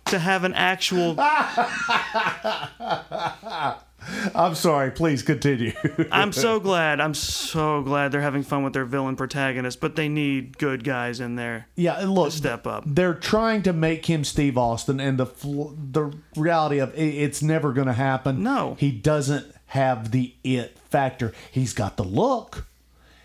to have an actual. I'm sorry, please continue. I'm so glad. I'm so glad they're having fun with their villain protagonist, but they need good guys in there. yeah, and look, Step up. they're trying to make him Steve Austin, and the the reality of it, it's never going to happen. No. he doesn't have the it factor. He's got the look.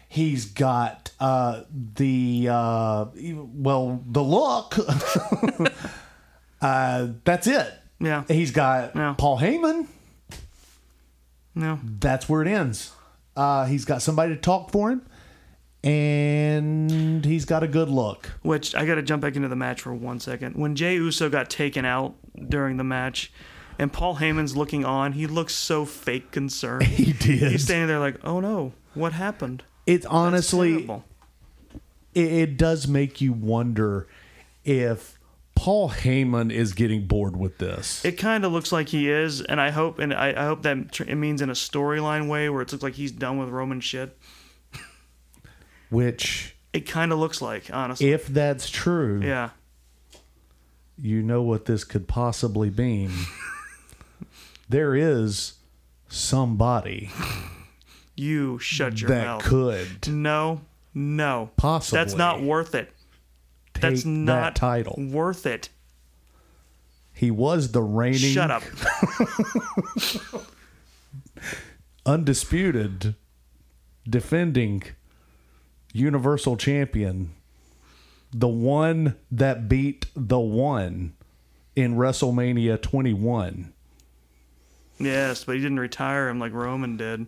He's got uh, the uh, well, the look. uh, that's it. Yeah. He's got Yeah. Paul Heyman. No. That's where it ends. Uh, he's got somebody to talk for him, and he's got a good look. Which I got to jump back into the match for one second. When Jey Uso got taken out during the match, and Paul Heyman's looking on, he looks so fake concerned. He did. He's standing there like, "Oh no, what happened?" It's That's honestly, it, it does make you wonder if Paul Heyman is getting bored with this. It kind of looks like he is, and I hope, and I, I hope that tr- it means in a storyline way where it looks like he's done with Roman shit. which, It kind of looks like, honestly. if that's true, yeah. you know what this could possibly mean. there is somebody You shut your mouth. that mouth. could No, no. Possibly. That's not worth it. That's not that title. worth it. He was the reigning, Shut up. undisputed, defending Universal Champion, the one that beat the one in WrestleMania 21. Yes, but he didn't retire him like Roman did.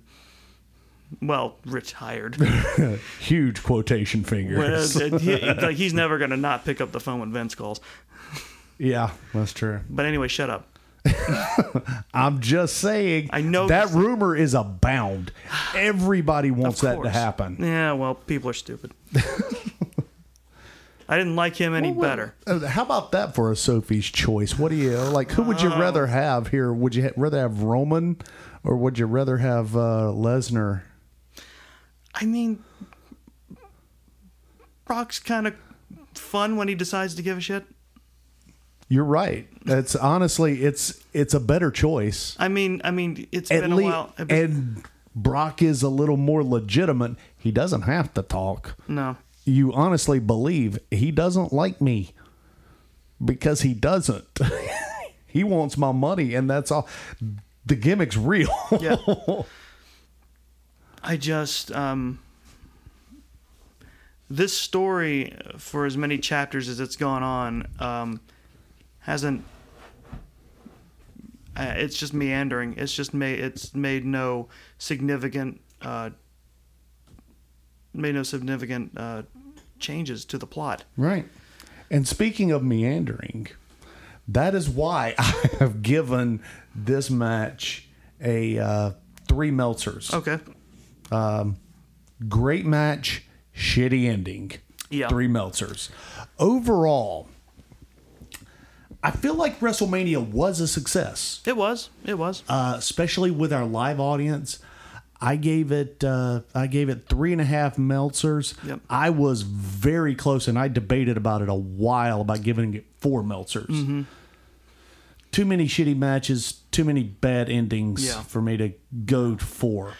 Well, retired. Huge quotation fingers. Well, he- like he's never gonna not pick up the phone when Vince calls. yeah, that's true. But anyway, shut up. I'm just saying. I know that rumor is abound. Everybody wants that to happen. Yeah, well, people are stupid. I didn't like him any better. Uh, How about that for a Sophie's choice? What do you like? Who would you rather have here? Would you ha- rather have Roman, or would you rather have uh, Lesnar? I mean, Brock's kind of fun when he decides to give a shit. You're right. It's honestly, it's it's a better choice. I mean, I mean, it's At been a least, while. and Brock is a little more legitimate. He doesn't have to talk. no, You honestly believe he doesn't like me because he doesn't. he wants my money, and that's all. The gimmick's real. Yeah. I just um, this story for as many chapters as it's gone on um, hasn't. Uh, it's just meandering. It's just made. It's made no significant. Uh, made no significant uh, changes to the plot. Right. And speaking of meandering, that is why I have given this match a uh, three Meltzers. Okay. Great match, shitty ending. Yeah. Three Meltzers. Overall, I feel like WrestleMania was a success, It was. It was. uh, especially with our live audience. I gave it uh, I gave it three and a half Meltzers. Yep. I was very close, and I debated about it a while about giving it four Meltzers. Mm-hmm. Too many shitty matches, too many bad endings Yeah. for me to go four.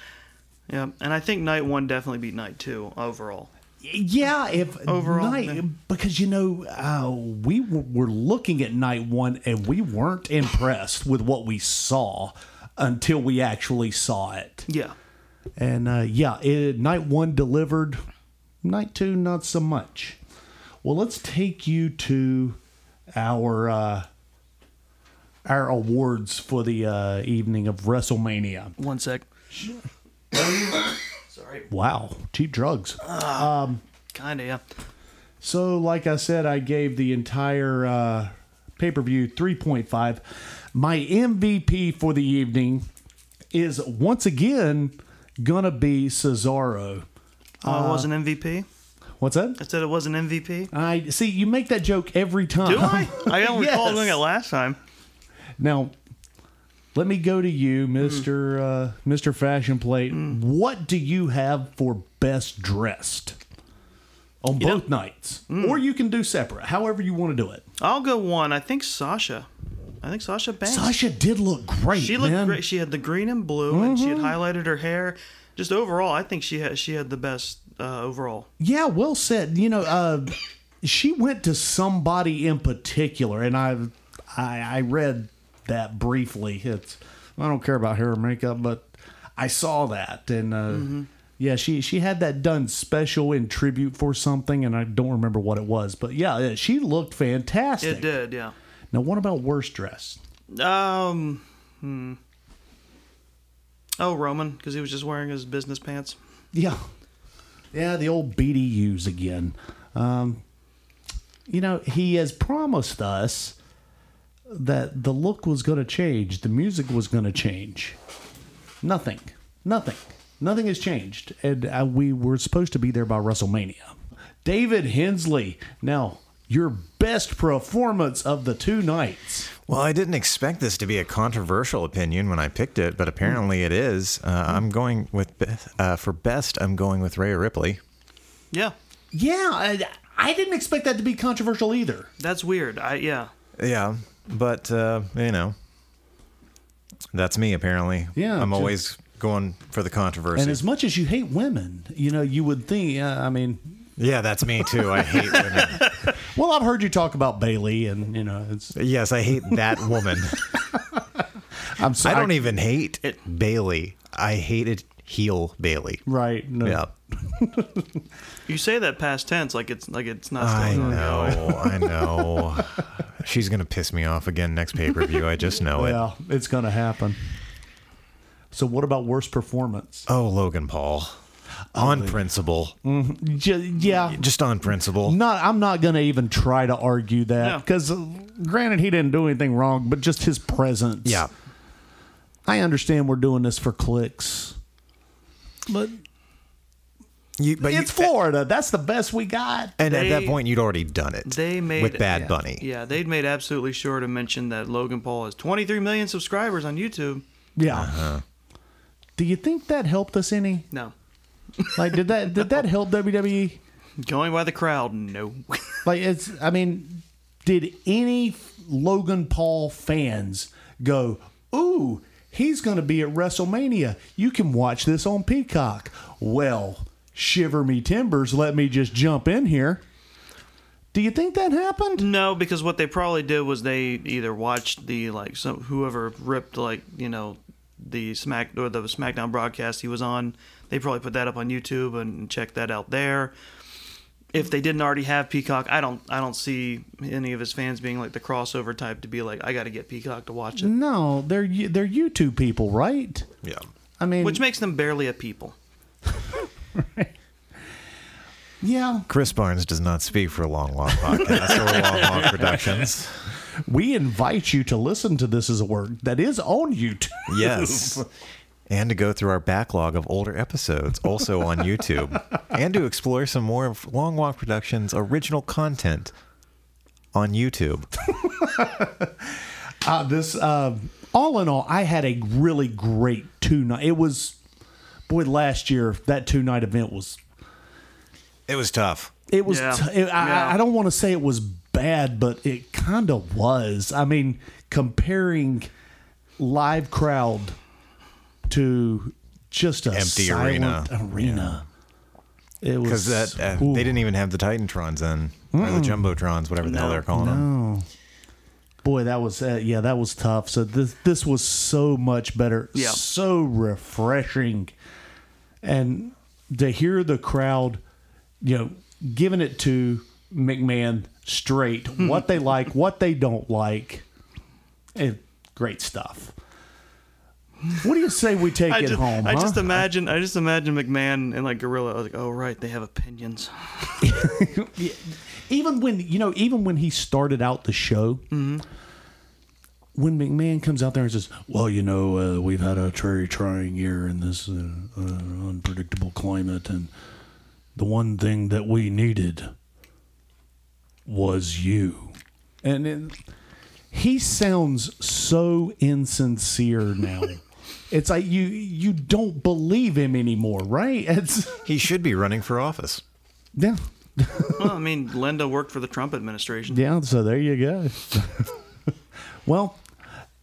yeah. And I think night one definitely beat night two overall. Yeah, if Overall, night yeah. because you know uh, we w- were looking at night one and we weren't impressed with what we saw until we actually saw it. Yeah. And uh, yeah, it, night one delivered. Night two, not so much. Well, let's take you to our uh, our awards for the uh, evening of WrestleMania. One sec. Sorry. Wow, cheap drugs. um, Kinda. Yeah. So, like I said, I gave the entire uh, pay per view 3.5. My MVP for the evening is once again gonna be Cesaro. Oh, it was uh, an MVP. What's that? I said it was an MVP. I see you make that joke every time. Do I? I don't recall doing it last time. Now, let me go to you, Mister hmm. uh, Mister Fashion Plate. Hmm. What do you have for best dressed on You know- both nights, hmm. or you can do separate, however you want to do it. I'll go one. I think Sasha. I think Sasha Banks. Sasha did look great. she looked man. great. She had the green and blue, and she had highlighted her hair. Just overall, I think she had she had the best uh, overall. Yeah, well said. You know, uh, she went to somebody in particular, and I, I, I read that briefly. It's I don't care about hair or makeup, but I saw that, and uh, yeah, she she had that done special in tribute for something, and I don't remember what it was, but yeah, yeah, she looked fantastic. It did, yeah. Now, what about worst dressed? Um. Hmm. Oh, Roman, because he was just wearing his business pants. Yeah. Yeah, the old BDUs again. Um, you know, he has promised us that the look was going to change, the music was going to change. Nothing. Nothing. Nothing has changed. And uh, we were supposed to be there by WrestleMania. David Hensley. Now, your best performance of the two nights. Well, I didn't expect this to be a controversial opinion when I picked it, but apparently it is. Uh, I'm going with be- uh, for best. I'm going with Rhea Ripley. Yeah, Yeah, I, I didn't expect that to be controversial either. that's weird. I yeah. Yeah, but uh, you know, that's me. Apparently, Yeah, I'm just- always going for the controversy. And as much as you hate women, you know, you would think, uh, I mean, yeah, that's me too. I hate women. well, I've heard you talk about Bayley, and, you know, it's, Yes, I hate that woman. I'm sorry I don't even hate Bayley. I hated heel Bayley. Right. No. Yeah, You say that past tense like it's like it's not. I still know. I know. She's gonna piss me off again next pay per view. I just know it. Yeah, it's going to happen. So, what about worst performance? Oh, Logan Paul. On principle. Mm-hmm. J- yeah. Just on principle. Not, I'm not going to even try to argue that No. because, uh, granted, he didn't do anything wrong, but just his presence. Yeah. I understand we're doing this for clicks, but You, but it's you, eh, Florida. That's the best we got. And at that point, you'd already done it. They made with Bad yeah, Bunny. Yeah, they'd made absolutely sure to mention that Logan Paul has 23 million subscribers on YouTube. Yeah. Uh-huh. Do you think that helped us any? No, Like, did that did that help WWE? going by the crowd, no. Like, it's. I mean, did any Logan Paul fans go, "Ooh, he's going to be at WrestleMania. You can watch this on Peacock." Well, shiver me timbers. Let me just jump in here. Do you think that happened? No, because what they probably did was they either watched the like some whoever ripped like you know the Smack or the SmackDown broadcast he was on. They probably put that up on YouTube and check that out there. If they didn't already have Peacock, I don't I don't see any of his fans being like the crossover type to be like I got to get Peacock to watch it, No, they're they're YouTube people, right? Yeah. I mean, which makes them barely a people. yeah, Chris Barnes does not speak for a Long Walk Podcast or Long Walk Productions. we invite you to listen to this as a word that is on YouTube. Yes. And to go through our backlog of older episodes, also on YouTube, and to explore some more of Long Walk Productions' original content on YouTube. Uh, this, uh, all in all, I had a really great two night. It was, boy, last year that two night event was. It was tough. It was. Yeah. T- it, I, Yeah. I don't want to say it was bad, but it kind of was. I mean, comparing live crowd to just a Empty silent arena. It was Because that uh, they didn't even have the Titantrons then, or the Jumbotrons, whatever the hell they're calling them. Boy, that was uh, yeah, that was tough. So this this was so much better, Yeah. so refreshing, and to hear the crowd, you know, giving it to McMahon straight, what they like, what they don't like, it, great stuff. What do you say we take I it just, home? I huh? just imagine I just imagine McMahon and like Gorilla. I was like, oh right, they have opinions. even when you know, even when he started out the show, when McMahon comes out there and says, "Well, you know, uh, we've had a very trying year in this uh, uh, unpredictable climate, and the one thing that we needed was you," and it, he sounds so insincere now. It's like you you don't believe him anymore, right? It's He should be running for office. yeah. well, I mean, Linda worked for the Trump administration. Yeah, so there you go. well,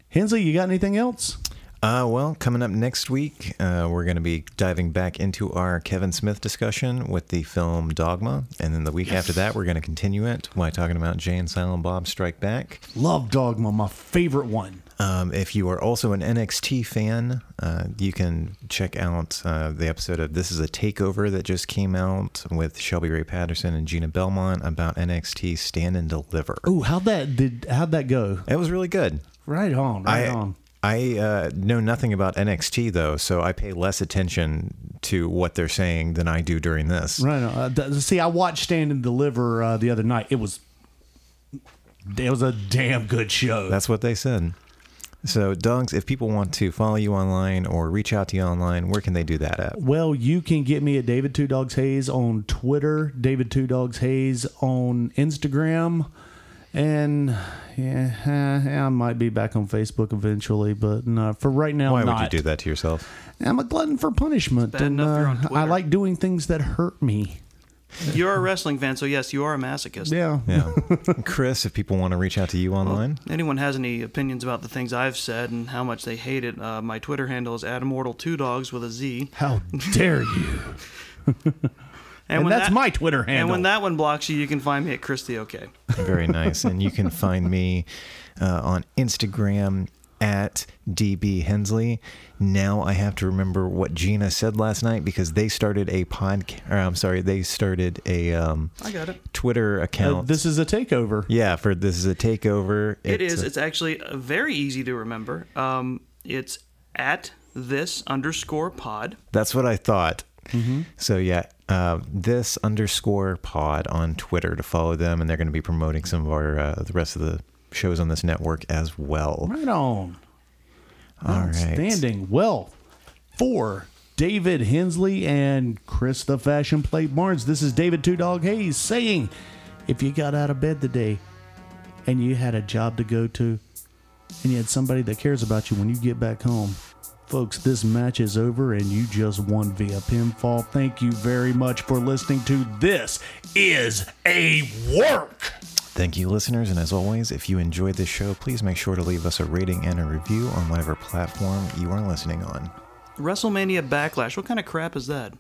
Hensley, you got anything else? Uh, well, coming up next week, uh, we're going to be diving back into our Kevin Smith discussion with the film Dogma. And then the week after that, we're going to continue it by talking about Jay and Silent Bob Strike Back. Love Dogma, my favorite one. Um, if you are also an NXT fan, uh, you can check out uh, the episode of This is a Takeover that just came out with Shelby Ray Patterson and Gina Belmont about NXT Stand and Deliver. Oh, how'd that did how'd that go? It was really good. Right on, right I on. I uh, know nothing about NXT though, so I pay less attention to what they're saying than I do during this. Right on. Uh, th- see, I watched Stand and Deliver uh, the other night. It was it was a damn good show. That's what they said. So, Dogs, if people want to follow you online or reach out to you online, where can they do that at? well, you can get me at David Two Dogs Hayes on Twitter, David Two Dogs Hayes on Instagram, and yeah, I might be back on Facebook eventually, but no, for right now, Why not. would you do that to yourself? I'm a glutton for punishment, and uh, I like doing things that hurt me. You're a wrestling fan, so yes, you are a masochist. Yeah, Yeah. Chris, if people want to reach out to you online, Anyone has any opinions about the things I've said and how much they hate it? Uh, my Twitter handle is AdamMortal2Dogs with a Z. How dare you? And, when that's that- my Twitter handle. And when that one blocks you, you can find me at Christy OK. very nice. and you can find me uh, on Instagram at DB Hensley. Now I have to remember what Gina said last night because they started a podcast. I'm sorry, they started a um, I got it. Twitter Uh, account. this is a takeover. yeah, for this is a takeover. It It's is. a- It's actually uh, very easy to remember. Um, it's at this underscore pod. That's what I thought. So yeah, uh, this underscore pod on Twitter to follow them, and they're going to be promoting some of our uh, the rest of the shows on this network as well. Right on. All right. Outstanding. Well, for David Hensley and Chris the Fashion Plate Barnes. This is David Two Dog Hayes saying, if you got out of bed today and you had a job to go to and you had somebody that cares about you when you get back home, folks, this match is over and you just won via pinfall. Thank you very much for listening to This Is a Work. Thank you, listeners. And as always, if you enjoyed this show, please make sure to leave us a rating and a review on whatever platform you are listening on. WrestleMania Backlash. What kind of crap is that?